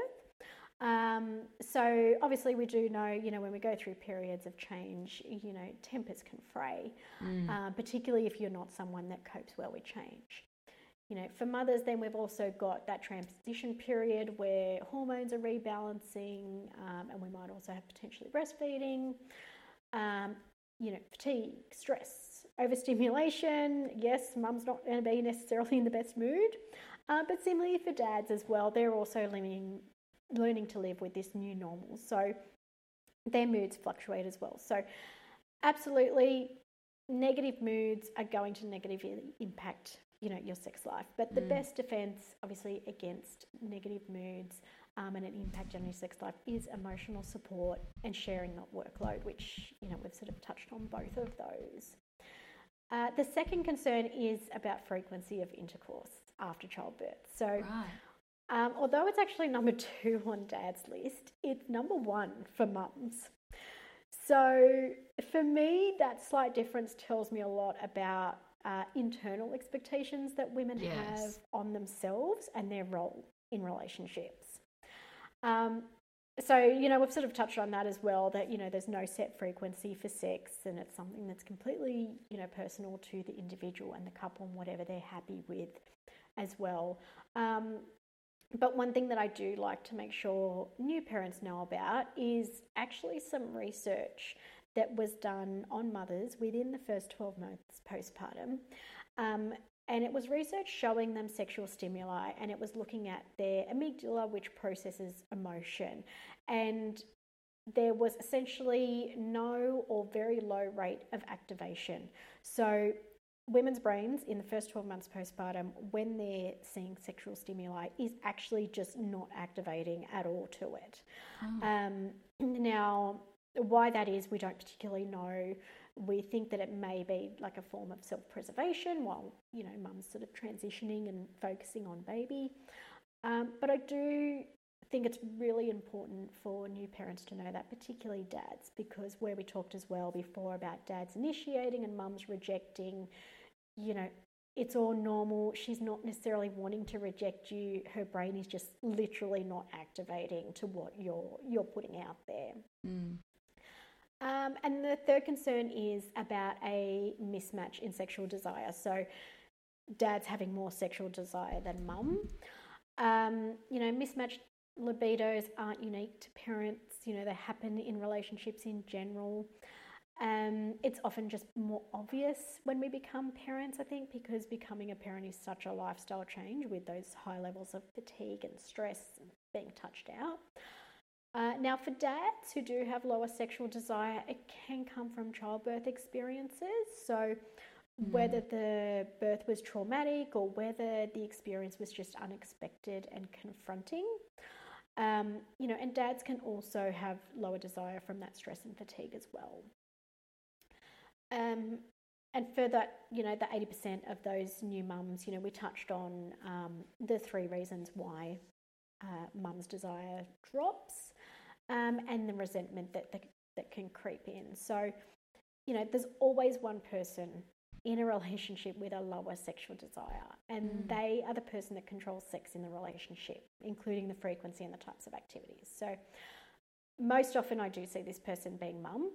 Um, so, obviously, we do know, you know, when we go through periods of change, you know, tempers can fray, mm. uh, particularly if you're not someone that copes well with change. You know, for mothers, then we've also got that transition period where hormones are rebalancing, um, and we might also have potentially breastfeeding. Um, you know, fatigue, stress, overstimulation. Yes, mum's not going to be necessarily in the best mood, uh, but similarly for dads as well, they're also learning, learning to live with this new normal. So their moods fluctuate as well. So, absolutely, negative moods are going to negatively impact you know your sex life but the mm. best defense obviously against negative moods um, and an impact on your sex life is emotional support and sharing that workload which you know we've sort of touched on both of those uh, the second concern is about frequency of intercourse after childbirth so right. um, although it's actually number two on dad's list it's number one for mums so for me that slight difference tells me a lot about uh, internal expectations that women yes. have on themselves and their role in relationships. Um, so, you know, we've sort of touched on that as well that, you know, there's no set frequency for sex and it's something that's completely, you know, personal to the individual and the couple and whatever they're happy with as well. Um, but one thing that I do like to make sure new parents know about is actually some research that was done on mothers within the first 12 months postpartum. Um, and it was research showing them sexual stimuli, and it was looking at their amygdala, which processes emotion. And there was essentially no or very low rate of activation. So, women's brains in the first 12 months postpartum, when they're seeing sexual stimuli, is actually just not activating at all to it. Oh. Um, now, why that is, we don't particularly know. We think that it may be like a form of self preservation while, you know, mum's sort of transitioning and focusing on baby. Um, but I do think it's really important for new parents to know that, particularly dads, because where we talked as well before about dads initiating and mums rejecting, you know, it's all normal. She's not necessarily wanting to reject you. Her brain is just literally not activating to what you're you're putting out there. Mm. Um, and the third concern is about a mismatch in sexual desire. So, dad's having more sexual desire than mum. Um, you know, mismatched libidos aren't unique to parents, you know, they happen in relationships in general. Um, it's often just more obvious when we become parents, I think, because becoming a parent is such a lifestyle change with those high levels of fatigue and stress and being touched out. Uh, now, for dads who do have lower sexual desire, it can come from childbirth experiences. So, mm. whether the birth was traumatic or whether the experience was just unexpected and confronting. Um, you know, and dads can also have lower desire from that stress and fatigue as well. Um, and for that, you know, the 80% of those new mums, you know, we touched on um, the three reasons why uh, mum's desire drops um, and the resentment that, that, that can creep in. So, you know, there's always one person in a relationship with a lower sexual desire, and mm. they are the person that controls sex in the relationship, including the frequency and the types of activities. So, most often I do see this person being mum,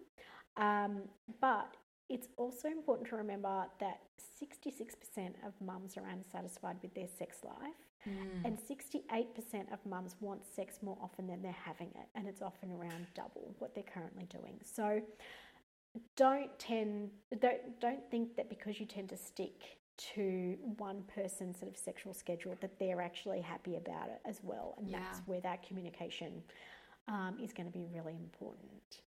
um, but it's also important to remember that 66% of mums are unsatisfied with their sex life, mm. and 68% of mums want sex more often than they're having it, and it's often around double what they're currently doing. So don't tend don't don't think that because you tend to stick to one person's sort of sexual schedule that they're actually happy about it as well, and yeah. that's where that communication um, is going to be really important.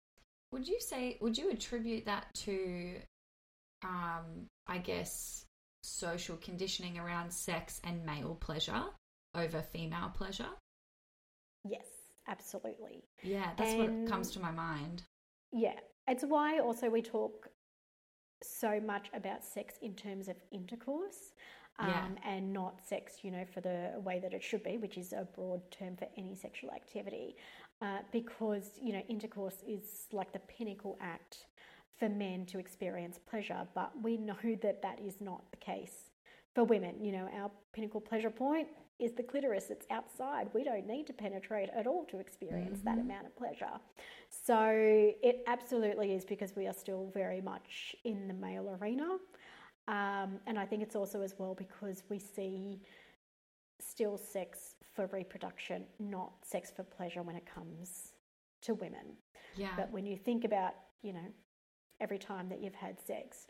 Would you say, would you attribute that to, um, I guess, social conditioning around sex and male pleasure over female pleasure? Yes, absolutely. Yeah, that's and, what comes to my mind. Yeah, it's why also we talk so much about sex in terms of intercourse. Um, yeah. and not sex, you know, for the way that it should be, which is a broad term for any sexual activity. Uh, because you know intercourse is like the pinnacle act for men to experience pleasure, but we know that that is not the case for women. You know, our pinnacle pleasure point is the clitoris. It's outside. We don't need to penetrate at all to experience mm-hmm. that amount of pleasure. So it absolutely is because we are still very much in the male arena. Um, and I think it's also as well because we see still sex for reproduction, not sex for pleasure when it comes to women. Yeah. But when you think about, you know, every time that you've had sex,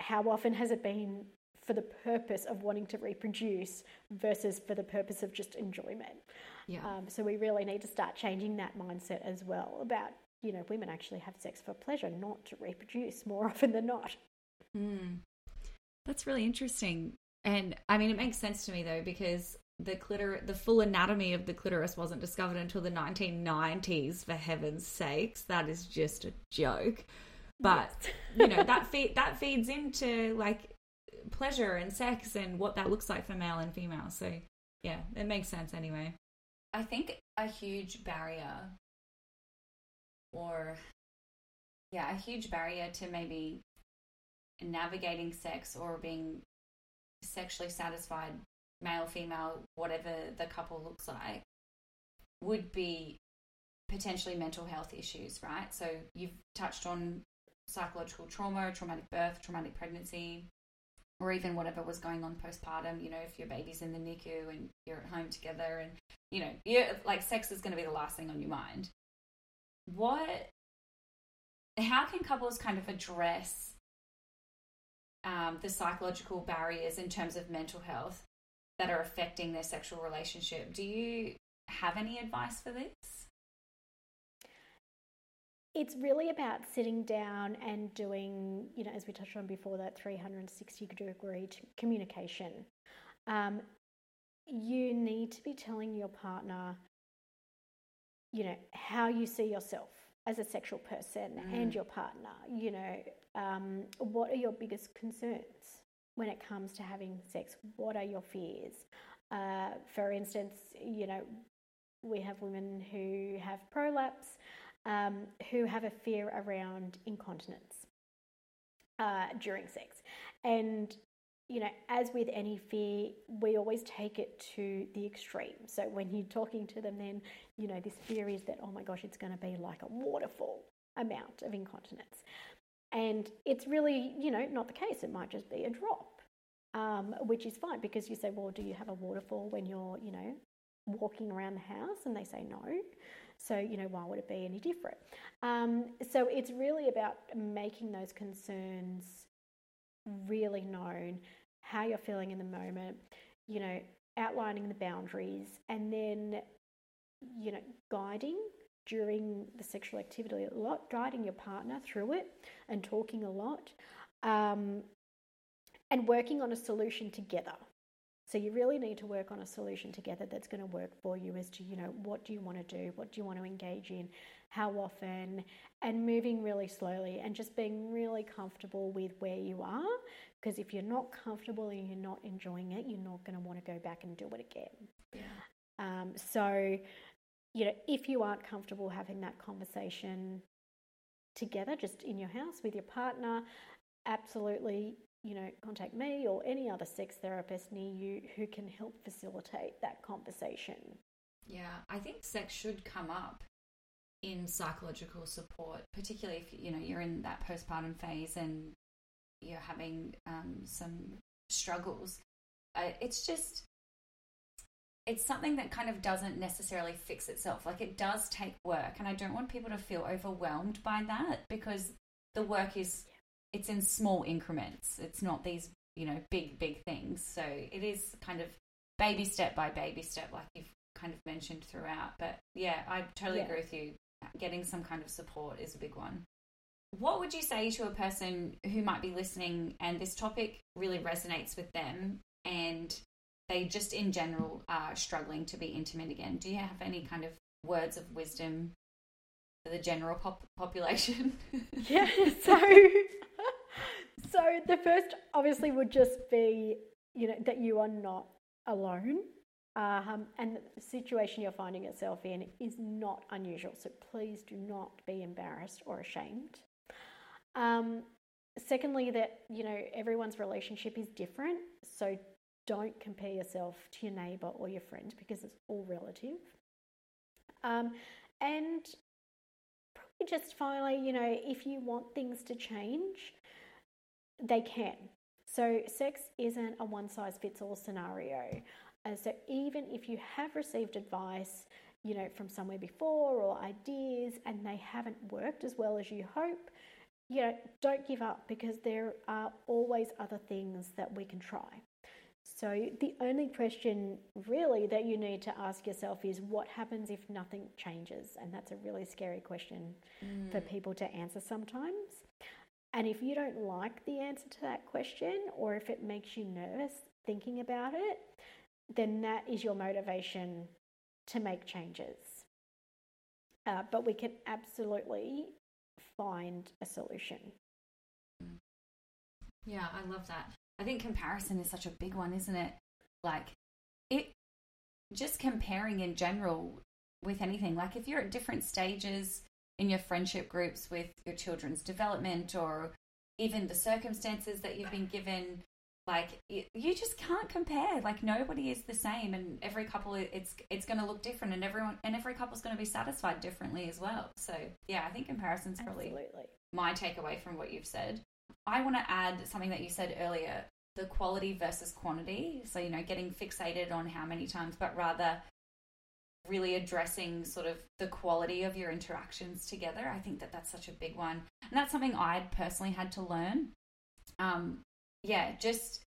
how often has it been for the purpose of wanting to reproduce versus for the purpose of just enjoyment? Yeah. Um, so we really need to start changing that mindset as well about, you know, women actually have sex for pleasure, not to reproduce more often than not. Mm. That's really interesting. And I mean, it makes sense to me though, because the clitoris, the full anatomy of the clitoris wasn't discovered until the 1990s, for heaven's sakes. That is just a joke. But, you know, that, feed, that feeds into like pleasure and sex and what that looks like for male and female. So, yeah, it makes sense anyway. I think a huge barrier, or yeah, a huge barrier to maybe navigating sex or being sexually satisfied, male, female, whatever the couple looks like, would be potentially mental health issues, right? So you've touched on psychological trauma, traumatic birth, traumatic pregnancy, or even whatever was going on postpartum. You know, if your baby's in the NICU and you're at home together, and you know, you're like sex is going to be the last thing on your mind. What? How can couples kind of address um, the psychological barriers in terms of mental health that are affecting their sexual relationship? Do you have any advice for this? It's really about sitting down and doing, you know, as we touched on before, that 360 degree communication. Um, you need to be telling your partner, you know, how you see yourself as a sexual person Mm. and your partner. You know, um, what are your biggest concerns when it comes to having sex? What are your fears? Uh, for instance, you know, we have women who have prolapse um, who have a fear around incontinence uh, during sex. And, you know, as with any fear, we always take it to the extreme. So when you're talking to them, then, you know, this fear is that, oh my gosh, it's going to be like a waterfall amount of incontinence. And it's really, you know, not the case. It might just be a drop, um, which is fine because you say, well, do you have a waterfall when you're, you know, walking around the house? And they say no. So, you know, why would it be any different? Um, so it's really about making those concerns really known, how you're feeling in the moment, you know, outlining the boundaries, and then, you know, guiding during the sexual activity a lot, guiding your partner through it and talking a lot, um, and working on a solution together. So you really need to work on a solution together that's going to work for you as to, you know, what do you want to do? What do you want to engage in? How often? And moving really slowly and just being really comfortable with where you are. Because if you're not comfortable and you're not enjoying it, you're not going to want to go back and do it again. Yeah. Um, so, you know, if you aren't comfortable having that conversation together, just in your house with your partner, absolutely, you know, contact me or any other sex therapist near you who can help facilitate that conversation. Yeah, I think sex should come up in psychological support, particularly if you know you're in that postpartum phase and you're having um, some struggles. Uh, it's just it's something that kind of doesn't necessarily fix itself. Like it does take work, and I don't want people to feel overwhelmed by that because the work is it's in small increments. It's not these you know big big things. So it is kind of baby step by baby step, like you've kind of mentioned throughout. But yeah, I totally Yeah. agree with you. Getting some kind of support is a big one. What would you say to a person who might be listening and this topic really resonates with them and they just in general are struggling to be intimate again? Do you have any kind of words of wisdom the general pop- population? Yeah, so so the first obviously would just be, you know, that you are not alone. Um, and the situation you're finding yourself in is not unusual. So please do not be embarrassed or ashamed. Um, secondly, that you know everyone's relationship is different, so don't compare yourself to your neighbour or your friend because it's all relative. Um, and just finally, you know, if you want things to change, they can. So, sex isn't a one size fits all scenario. Uh, so, even if you have received advice, you know, from somewhere before or ideas and they haven't worked as well as you hope, you know, don't give up because there are always other things that we can try. So, the only question really that you need to ask yourself is what happens if nothing changes? And that's a really scary question mm. for people to answer sometimes. And if you don't like the answer to that question, or if it makes you nervous thinking about it, then that is your motivation to make changes. Uh, but we can absolutely find a solution. Yeah, I love that. I think comparison is such a big one, isn't it? Like, it just comparing in general with anything. Like, if you're at different stages in your friendship groups with your children's development or even the circumstances that you've been given, like you just can't compare like nobody is the same and every couple it's it's going to look different and everyone and every couple's going to be satisfied differently as well so yeah i think comparison's probably Absolutely. my takeaway from what you've said i want to add something that you said earlier the quality versus quantity. So you know getting fixated on how many times but rather really addressing sort of the quality of your interactions together. I think that that's such a big one. And that's something i'd personally had to learn. Um, yeah, just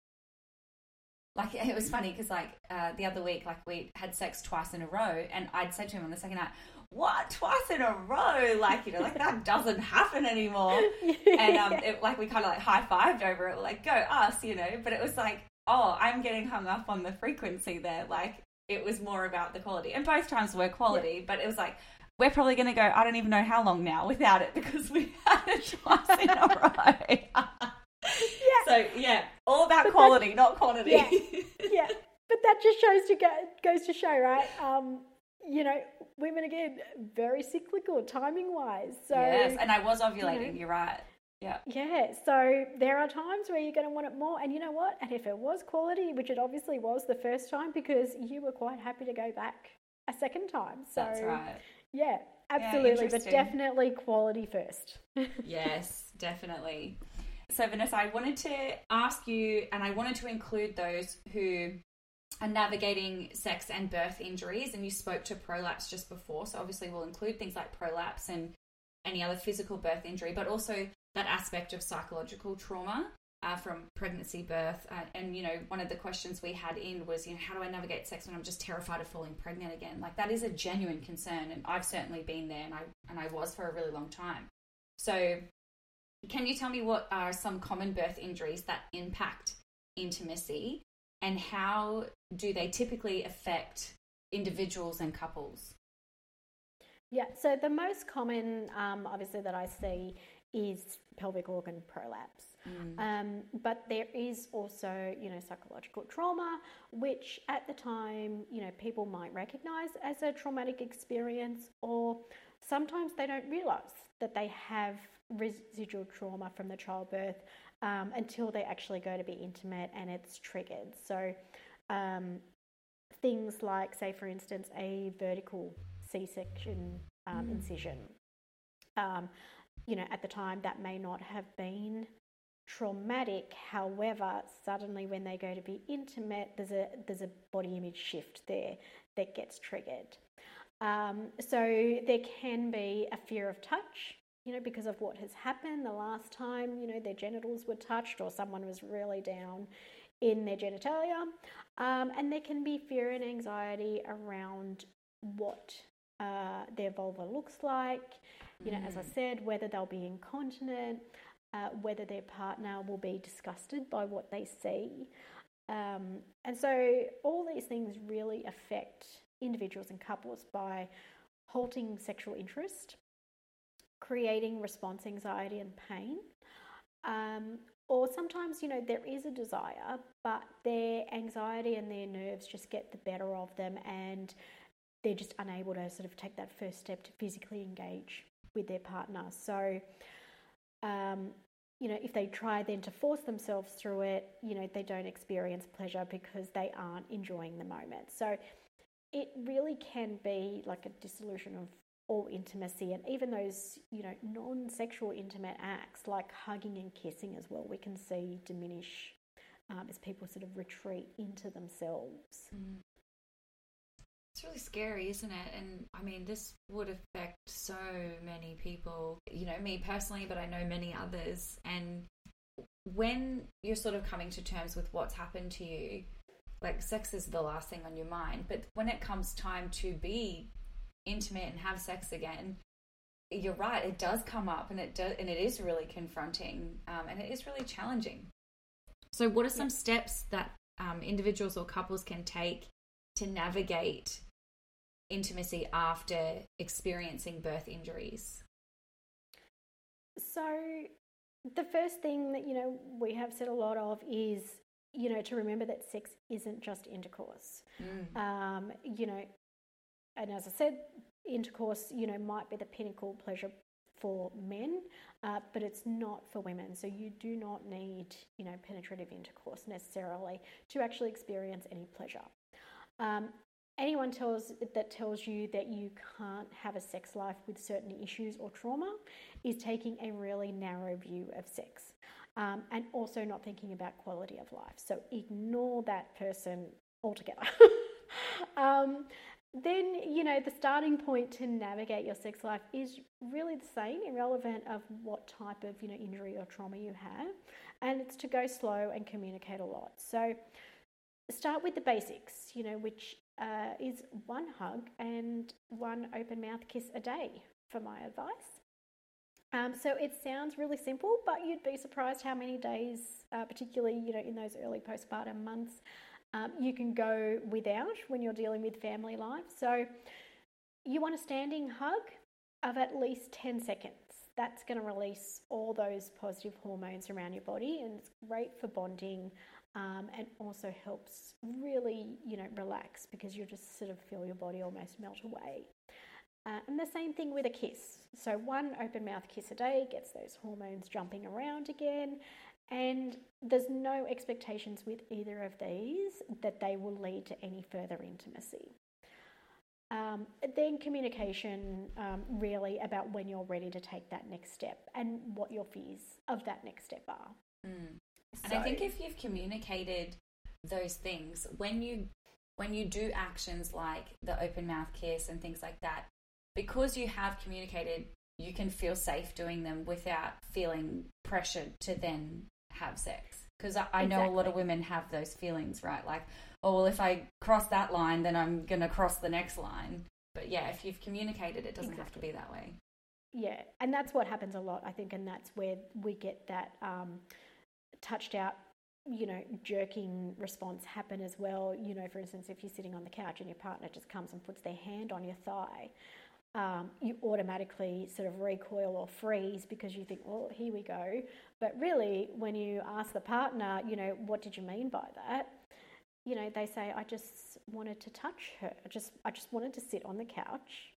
like it was funny because like uh, the other week, like we had sex twice in a row, and I'd said to him on the second night, "What twice in a row? Like you know, like that doesn't happen anymore." And um, it, like we kind of like high fived over it, we're like go us, you know. But it was like, oh, I'm getting hung up on the frequency there. Like it was more about the quality, and both times were quality, yeah. but it was like we're probably going to go. I don't even know how long now without it because we had it twice in a row. yeah. So yeah, all about but quality, not quantity. Yeah. yeah. But that just shows to go, goes to show, right? Um, you know, women again very cyclical timing wise. So yes, and I was ovulating. You know, you're right. Yeah. Yeah. So there are times where you're going to want it more, and you know what? And if it was quality, which it obviously was the first time, because you were quite happy to go back a second time. So that's right. Yeah, absolutely, yeah, but definitely quality first. yes, definitely. So, Vanessa, I wanted to ask you, and I wanted to include those who are navigating sex and birth injuries. And you spoke to prolapse just before. So, obviously, we'll include things like prolapse and any other physical birth injury, but also that aspect of psychological trauma. Uh, from pregnancy, birth, uh, and you know, one of the questions we had in was, you know, how do I navigate sex when I'm just terrified of falling pregnant again? Like that is a genuine concern, and I've certainly been there, and I and I was for a really long time. So can you tell me what are some common birth injuries that impact intimacy and how do they typically affect individuals and couples? Yeah, so the most common, um, obviously, that I see is pelvic organ prolapse. Mm. Um, but there is also, you know, psychological trauma, which at the time, you know, people might recognize as a traumatic experience, or sometimes they don't realize that they have residual trauma from the childbirth um, until they actually go to be intimate and it's triggered. So, um, things like, say, for instance, a vertical C section um, mm. incision. Um, you know, at the time that may not have been traumatic. However, suddenly when they go to be intimate, there's a there's a body image shift there that gets triggered. Um, so there can be a fear of touch you know, because of what has happened the last time, you know, their genitals were touched or someone was really down in their genitalia. Um, and there can be fear and anxiety around what uh, their vulva looks like, you know, mm. as I mm. said, whether they'll be incontinent, uh, whether their partner will be disgusted by what they see. Um, and so all these things really affect individuals and couples by halting sexual interest creating response anxiety and pain. Um, or sometimes, you know, there is a desire, but their anxiety and their nerves just get the better of them and they're just unable to sort of take that first step to physically engage with their partner. So, um, you know, if they try then to force themselves through it, you know, they don't experience pleasure because they aren't enjoying the moment. So, it really can be like a dissolution of all intimacy and even those you know non-sexual intimate acts like hugging and kissing as well we can see diminish um, as people sort of retreat into themselves. Mm. It's really scary, isn't it? And I mean, this would affect so many people, you know, me personally, but I know many others. And when you're sort of coming to terms with what's happened to you, like sex is the last thing on your mind. But when it comes time to be intimate and have sex again, you're right. It does come up, and it does, and it is really confronting, um, and it is really challenging. So, what are some yeah. steps that um, individuals or couples can take to navigate intimacy after experiencing birth injuries? So, the first thing that you know we have said a lot of is you know to remember that sex isn't just intercourse. Mm. Um, you know, and as I said, intercourse, you know, might be the pinnacle pleasure for men, uh, but it's not for women. So you do not need, you know, penetrative intercourse necessarily to actually experience any pleasure. Um, anyone tells that tells you that you can't have a sex life with certain issues or trauma is taking a really narrow view of sex. Um, and also not thinking about quality of life. So ignore that person altogether. um, then you know the starting point to navigate your sex life is really the same irrelevant of what type of you know injury or trauma you have. And it's to go slow and communicate a lot. So start with the basics you know which uh, is one hug and one open mouth kiss a day for my advice. Um, so it sounds really simple but you'd be surprised how many days uh, particularly you know in those early postpartum months um, you can go without when you're dealing with family life. So you want a standing hug of at least 10 seconds. That's going to release all those positive hormones around your body and it's great for bonding um, and also helps really, you know, relax because you just sort of feel your body almost melt away. Uh, and the same thing with a kiss. So, one open mouth kiss a day gets those hormones jumping around again, and there's no expectations with either of these that they will lead to any further intimacy. Um, then communication um, really about when you're ready to take that next step and what your fears of that next step are. Mm. And I think if you've communicated those things, when you when you do actions like the open mouth kiss and things like that, because you have communicated, you can feel safe doing them without feeling pressured to then have sex because I, I know exactly. a lot of women have those feelings right like oh well if i cross that line then i'm going to cross the next line but yeah if you've communicated it doesn't exactly. have to be that way yeah and that's what happens a lot i think and that's where we get that um, touched out you know jerking response happen as well you know for instance if you're sitting on the couch and your partner just comes and puts their hand on your thigh um, you automatically sort of recoil or freeze because you think, well, here we go. But really, when you ask the partner, you know, what did you mean by that? You know, they say, I just wanted to touch her. I just, I just wanted to sit on the couch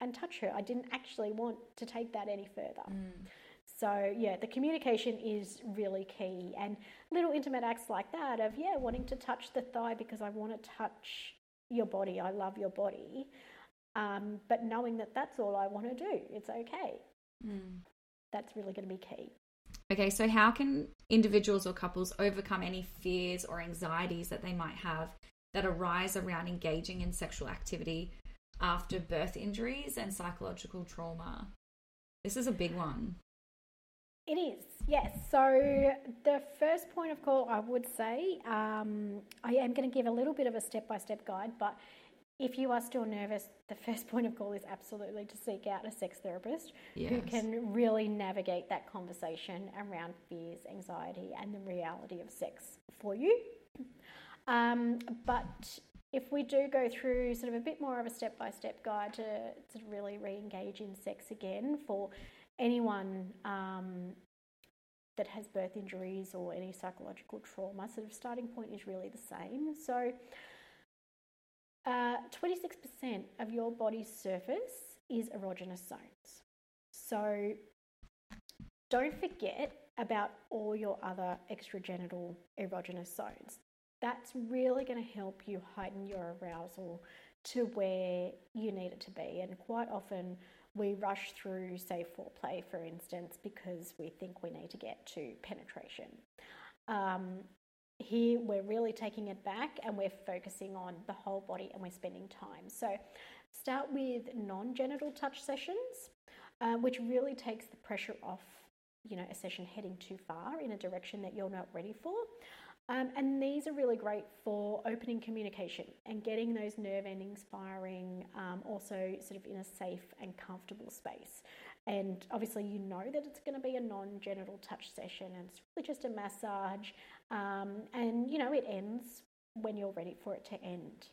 and touch her. I didn't actually want to take that any further. Mm. So, yeah, the communication is really key. And little intimate acts like that of, yeah, wanting to touch the thigh because I want to touch your body, I love your body um, but knowing that that's all I want to do, it's okay. Mm. That's really going to be key. Okay, so how can individuals or couples overcome any fears or anxieties that they might have that arise around engaging in sexual activity after birth injuries and psychological trauma? This is a big one. It is, yes. So, the first point of call, I would say, um, I am going to give a little bit of a step by step guide, but if you are still nervous, the first point of call is absolutely to seek out a sex therapist yes. who can really navigate that conversation around fears, anxiety, and the reality of sex for you. Um, but if we do go through sort of a bit more of a step by step guide to sort of really re engage in sex again for anyone um, that has birth injuries or any psychological trauma, sort of starting point is really the same. So, uh, 26% of your body's surface is erogenous zones. So don't forget about all your other extragenital erogenous zones. That's really going to help you heighten your arousal to where you need it to be. And quite often we rush through, say, foreplay, for instance, because we think we need to get to penetration. Um, here we're really taking it back and we're focusing on the whole body and we're spending time. So, start with non genital touch sessions, uh, which really takes the pressure off, you know, a session heading too far in a direction that you're not ready for. Um, and these are really great for opening communication and getting those nerve endings firing, um, also sort of in a safe and comfortable space. And obviously, you know that it's going to be a non genital touch session and it's really just a massage. Um, and you know, it ends when you're ready for it to end.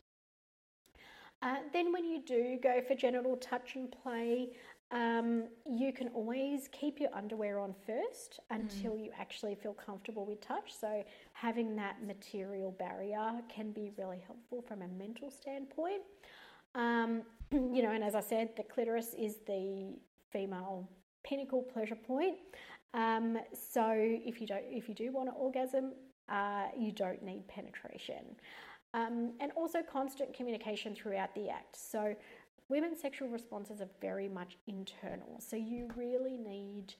Uh, then, when you do go for genital touch and play, um, you can always keep your underwear on first until mm. you actually feel comfortable with touch. So, having that material barrier can be really helpful from a mental standpoint. Um, you know, and as I said, the clitoris is the female pinnacle pleasure point. Um, so, if you don't, if you do want an orgasm, uh, you don't need penetration. Um, and also constant communication throughout the act. So, women's sexual responses are very much internal. So you really need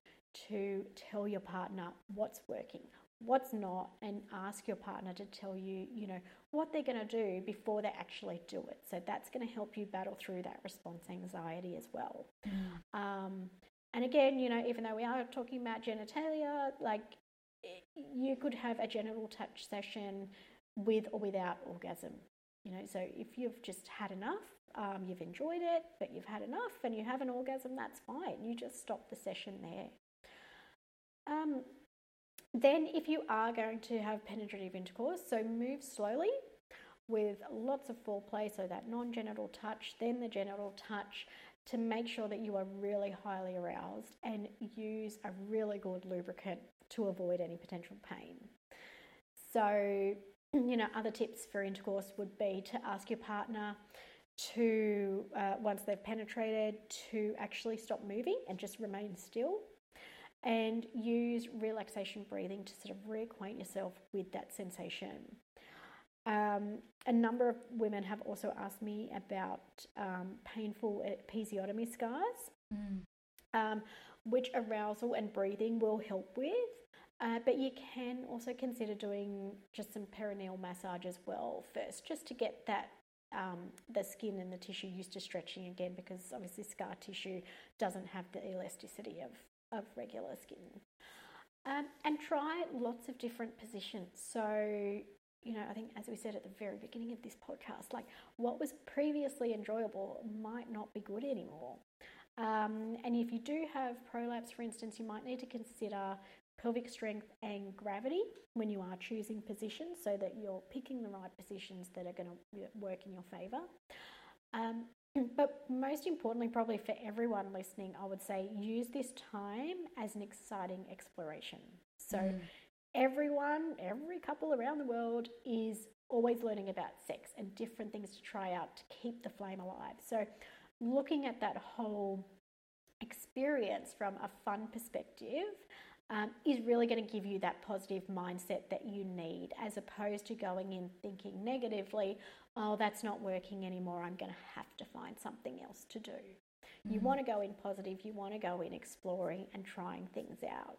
to tell your partner what's working, what's not, and ask your partner to tell you, you know, what they're going to do before they actually do it. So that's going to help you battle through that response anxiety as well. Mm. Um, and again, you know, even though we are talking about genitalia, like you could have a genital touch session with or without orgasm. You know, so if you've just had enough, um, you've enjoyed it, but you've had enough and you have an orgasm, that's fine. You just stop the session there. Um, then, if you are going to have penetrative intercourse, so move slowly with lots of foreplay, so that non genital touch, then the genital touch, to make sure that you are really highly aroused and use a really good lubricant to avoid any potential pain. So, you know, other tips for intercourse would be to ask your partner to, uh, once they've penetrated, to actually stop moving and just remain still. And use relaxation breathing to sort of reacquaint yourself with that sensation. Um, a number of women have also asked me about um, painful episiotomy scars, mm. um, which arousal and breathing will help with. Uh, but you can also consider doing just some perineal massage as well first, just to get that um, the skin and the tissue used to stretching again because obviously scar tissue doesn't have the elasticity of, of regular skin. Um, and try lots of different positions. So, you know, I think as we said at the very beginning of this podcast, like what was previously enjoyable might not be good anymore. Um, and if you do have prolapse, for instance, you might need to consider pelvic strength and gravity when you are choosing positions so that you're picking the right positions that are going to work in your favor. Um, but most importantly, probably for everyone listening, I would say use this time as an exciting exploration. So, mm. everyone, every couple around the world is always learning about sex and different things to try out to keep the flame alive. So, looking at that whole experience from a fun perspective um, is really going to give you that positive mindset that you need, as opposed to going in thinking negatively, oh, that's not working anymore, I'm going to have to find something else to do. Mm-hmm. You want to go in positive, you want to go in exploring and trying things out.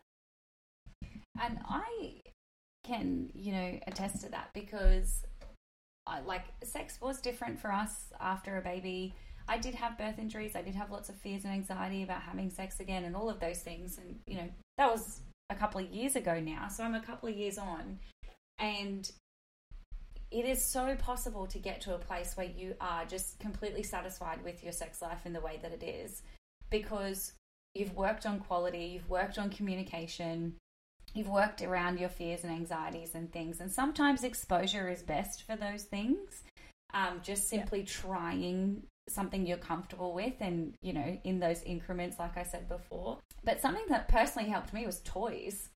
And I can, you know, attest to that because I, like sex was different for us after a baby. I did have birth injuries. I did have lots of fears and anxiety about having sex again and all of those things. And, you know, that was a couple of years ago now. So I'm a couple of years on. And it is so possible to get to a place where you are just completely satisfied with your sex life in the way that it is because you've worked on quality, you've worked on communication, you've worked around your fears and anxieties and things. And sometimes exposure is best for those things. Um, just simply yeah. trying something you're comfortable with and you know in those increments like i said before. But something that personally helped me was toys.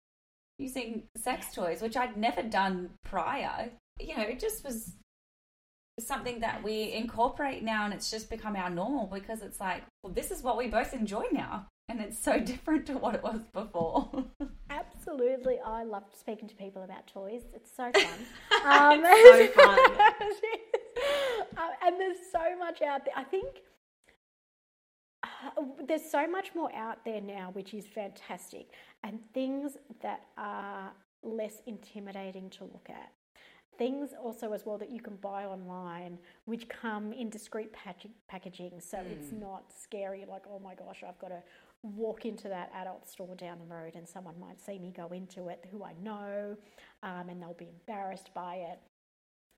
Using sex toys which i'd never done prior you know it just was something that we incorporate now and it's just become our normal because it's like well this is what we both enjoy now and it's so different to what it was before absolutely i love speaking to people about toys it's so fun um, it's so fun and there's so much out there. I think uh, there's so much more out there now, which is fantastic, and things that are less intimidating to look at. things also as well that you can buy online, which come in discreet packaging, so mm. it's not scary. Like, oh my gosh, I've got to walk into that adult store down the road, and someone might see me go into it who I know, um, and they'll be embarrassed by it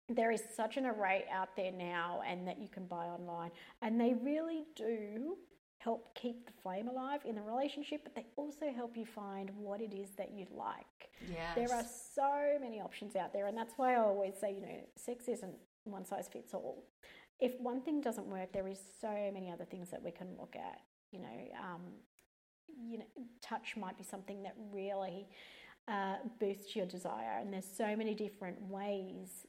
there is such an array out there now and that you can buy online and they really do help keep the flame alive in the relationship, but they also help you find what it is that you like. Yes. There are so many options out there, and that's why I always say, you know, sex isn't one size fits all. If one thing doesn't work, there is so many other things that we can look at. You know, um, you know, touch might be something that really uh, boosts your desire, and there's so many different ways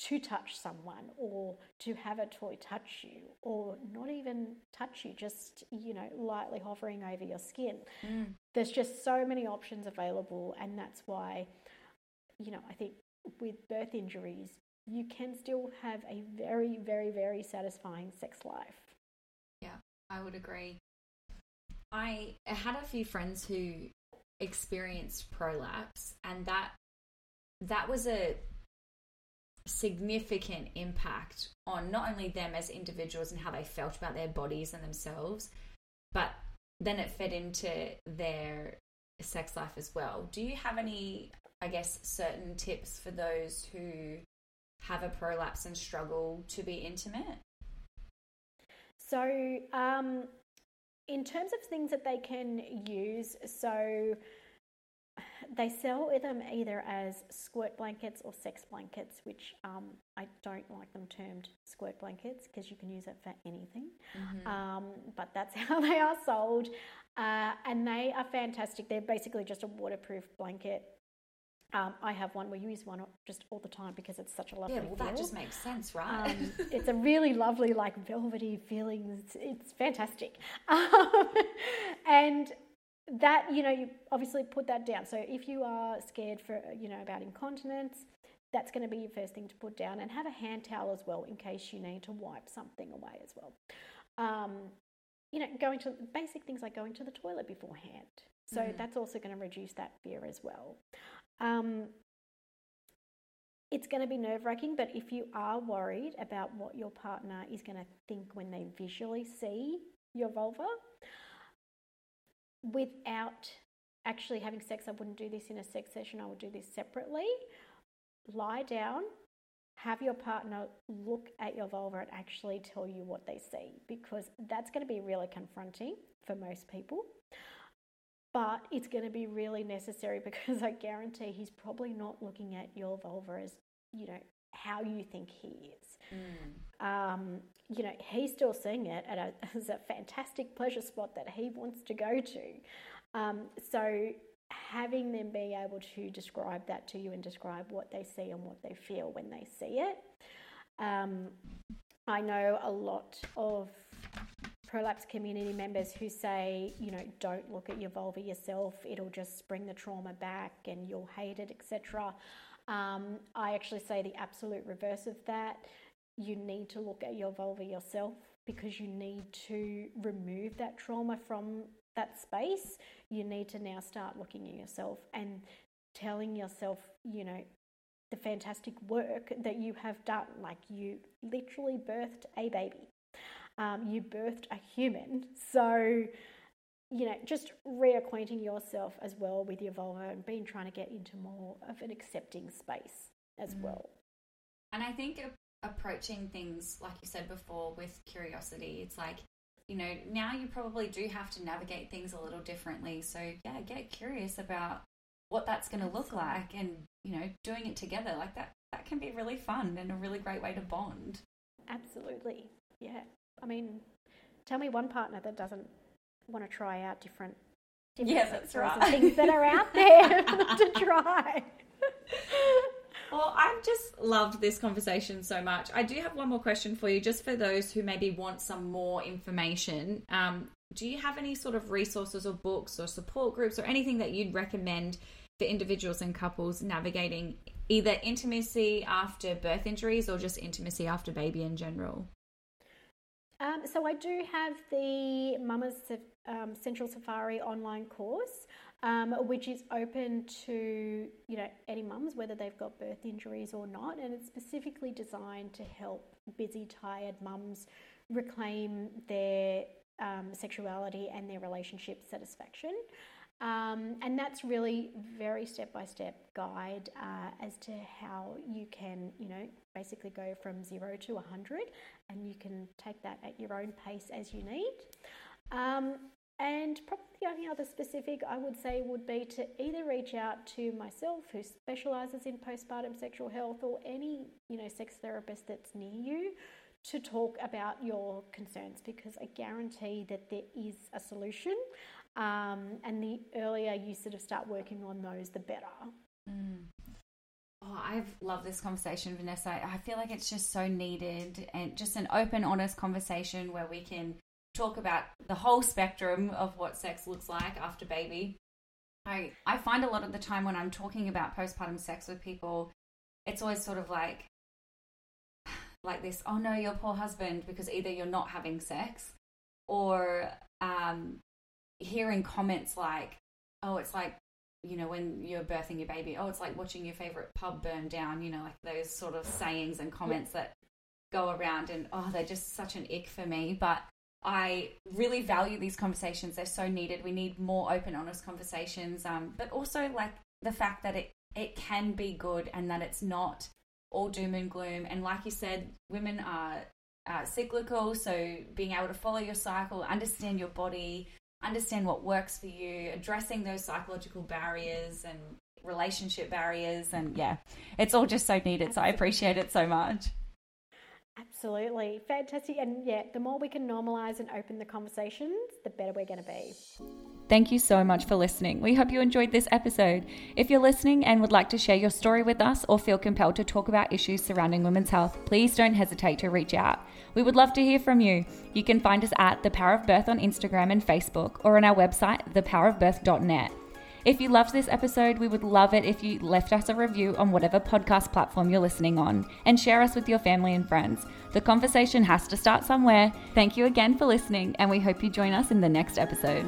to touch someone or to have a toy touch you or not even touch you just you know lightly hovering over your skin. Mm. there's just so many options available and that's why you know i think with birth injuries you can still have a very very very satisfying sex life. Yeah i would agree i had a few friends who experienced prolapse and that that was a significant impact on not only them as individuals and how they felt about their bodies and themselves, but then it fed into their sex life as well. Do you have any, I guess, certain tips for those who have a prolapse and struggle to be intimate? So, um, in terms of things that they can use, so they sell them either as squirt blankets or sex blankets, which um, I don't like them termed squirt blankets because you can use it for anything. Mm-hmm. Um, but that's how they are sold. Uh, and they are fantastic. They're basically just a waterproof blanket. Um, I have one. We use one just all the time because it's such a lovely. Yeah, well, feel. that just makes sense, right? Um, it's a really lovely, like velvety feeling. It's, it's fantastic, and that you know you obviously put that down so if you are scared for you know about incontinence that's going to be your first thing to put down and have a hand towel as well in case you need to wipe something away as well um, you know going to basic things like going to the toilet beforehand so mm. that's also going to reduce that fear as well um, it's going to be nerve wracking, but if you are worried about what your partner is going to think when they visually see your vulva, without actually having sex, I wouldn't do this in a sex session, I would do this separately. Lie down, have your partner look at your vulva and actually tell you what they see because that's going to be really confronting for most people. But it's going to be really necessary because I guarantee he's probably not looking at your vulva as, you know, how you think he is. Mm. Um, you know, he's still seeing it a, as a fantastic pleasure spot that he wants to go to. Um, so having them be able to describe that to you and describe what they see and what they feel when they see it. Um, I know a lot of prolapse community members who say, you know, don't look at your vulva yourself, it'll just bring the trauma back and you'll hate it, etc. Um, I actually say the absolute reverse of that you need to look at your vulva yourself because you need to remove that trauma from that space. You need to now start looking at yourself and telling yourself, you know, the fantastic work that you have done. Like you literally birthed a baby, um, you birthed a human. So, you know, just reacquainting yourself as well with your vulva and being trying to get into more of an accepting space as mm. well. And I think approaching things, like you said before, with curiosity. It's like, you know, now you probably do have to navigate things a little differently. So, yeah, get curious about what that's going to look like and, you know, doing it together. Like that, that can be really fun and a really great way to bond. Absolutely. Yeah. I mean, tell me one partner that doesn't want to try out different, different yeah, that's right. things that are out there to try. Well, I've just loved this conversation so much. I do have one more question for you, just for those who maybe want some more information. Um, do you have any sort of resources or books or support groups or anything that you'd recommend for individuals and couples navigating either intimacy after birth injuries or just intimacy after baby in general? Um, so I do have the Mama's um, Sensual Safari online course, um, which is open to you know any mums, whether they've got birth injuries or not, and it's specifically designed to help busy, tired mums reclaim their um, sexuality and their relationship satisfaction. Um, and that's really very step by step guide uh, as to how you can, you know, basically go from zero to 100 and you can take that at your own pace as you need. Um, and probably the only other specific I would say would be to either reach out to myself, who specialises in postpartum sexual health, or any you know sex therapist that's near you, to talk about your concerns because I guarantee that there is a solution. Um, and the earlier you sort of start working on those, the better. Mm. Oh, I've loved this conversation, Vanessa. I feel like it's just so needed and just an open, honest conversation where we can talk about the whole spectrum of what sex looks like after baby. I, I find a lot of the time when I'm talking about postpartum sex with people, it's always sort of like, like this, oh no, your poor husband, because either you're not having sex or um, hearing comments like, oh, it's like, you know, when you're birthing your baby, oh, it's like watching your favorite pub burn down, you know, like those sort of sayings and comments that go around and oh, they're just such an ick for me. But I really value these conversations. They're so needed. We need more open, honest conversations. Um, but also like the fact that it, it can be good and that it's not all doom and gloom. And like you said, women are uh, cyclical. So being able to follow your cycle, understand your body, understand what works for you, addressing those psychological barriers and relationship barriers. And yeah, it's all just so needed. So I appreciate it so much. Absolutely. Fantastic. And yeah, the more we can normalize and open the conversations, the better we're going to be. Thank you so much for listening. We hope you enjoyed this episode. If you're listening and would like to share your story with us or feel compelled to talk about issues surrounding women's health, please don't hesitate to reach out. We would love to hear from you. You can find us at The Power of Birth on Instagram and Facebook or on our website, thepowerofbirth.net. If you loved this episode, we would love it if you left us a review on whatever podcast platform you're listening on and share us with your family and friends. The conversation has to start somewhere. Thank you again for listening, and we hope you join us in the next episode.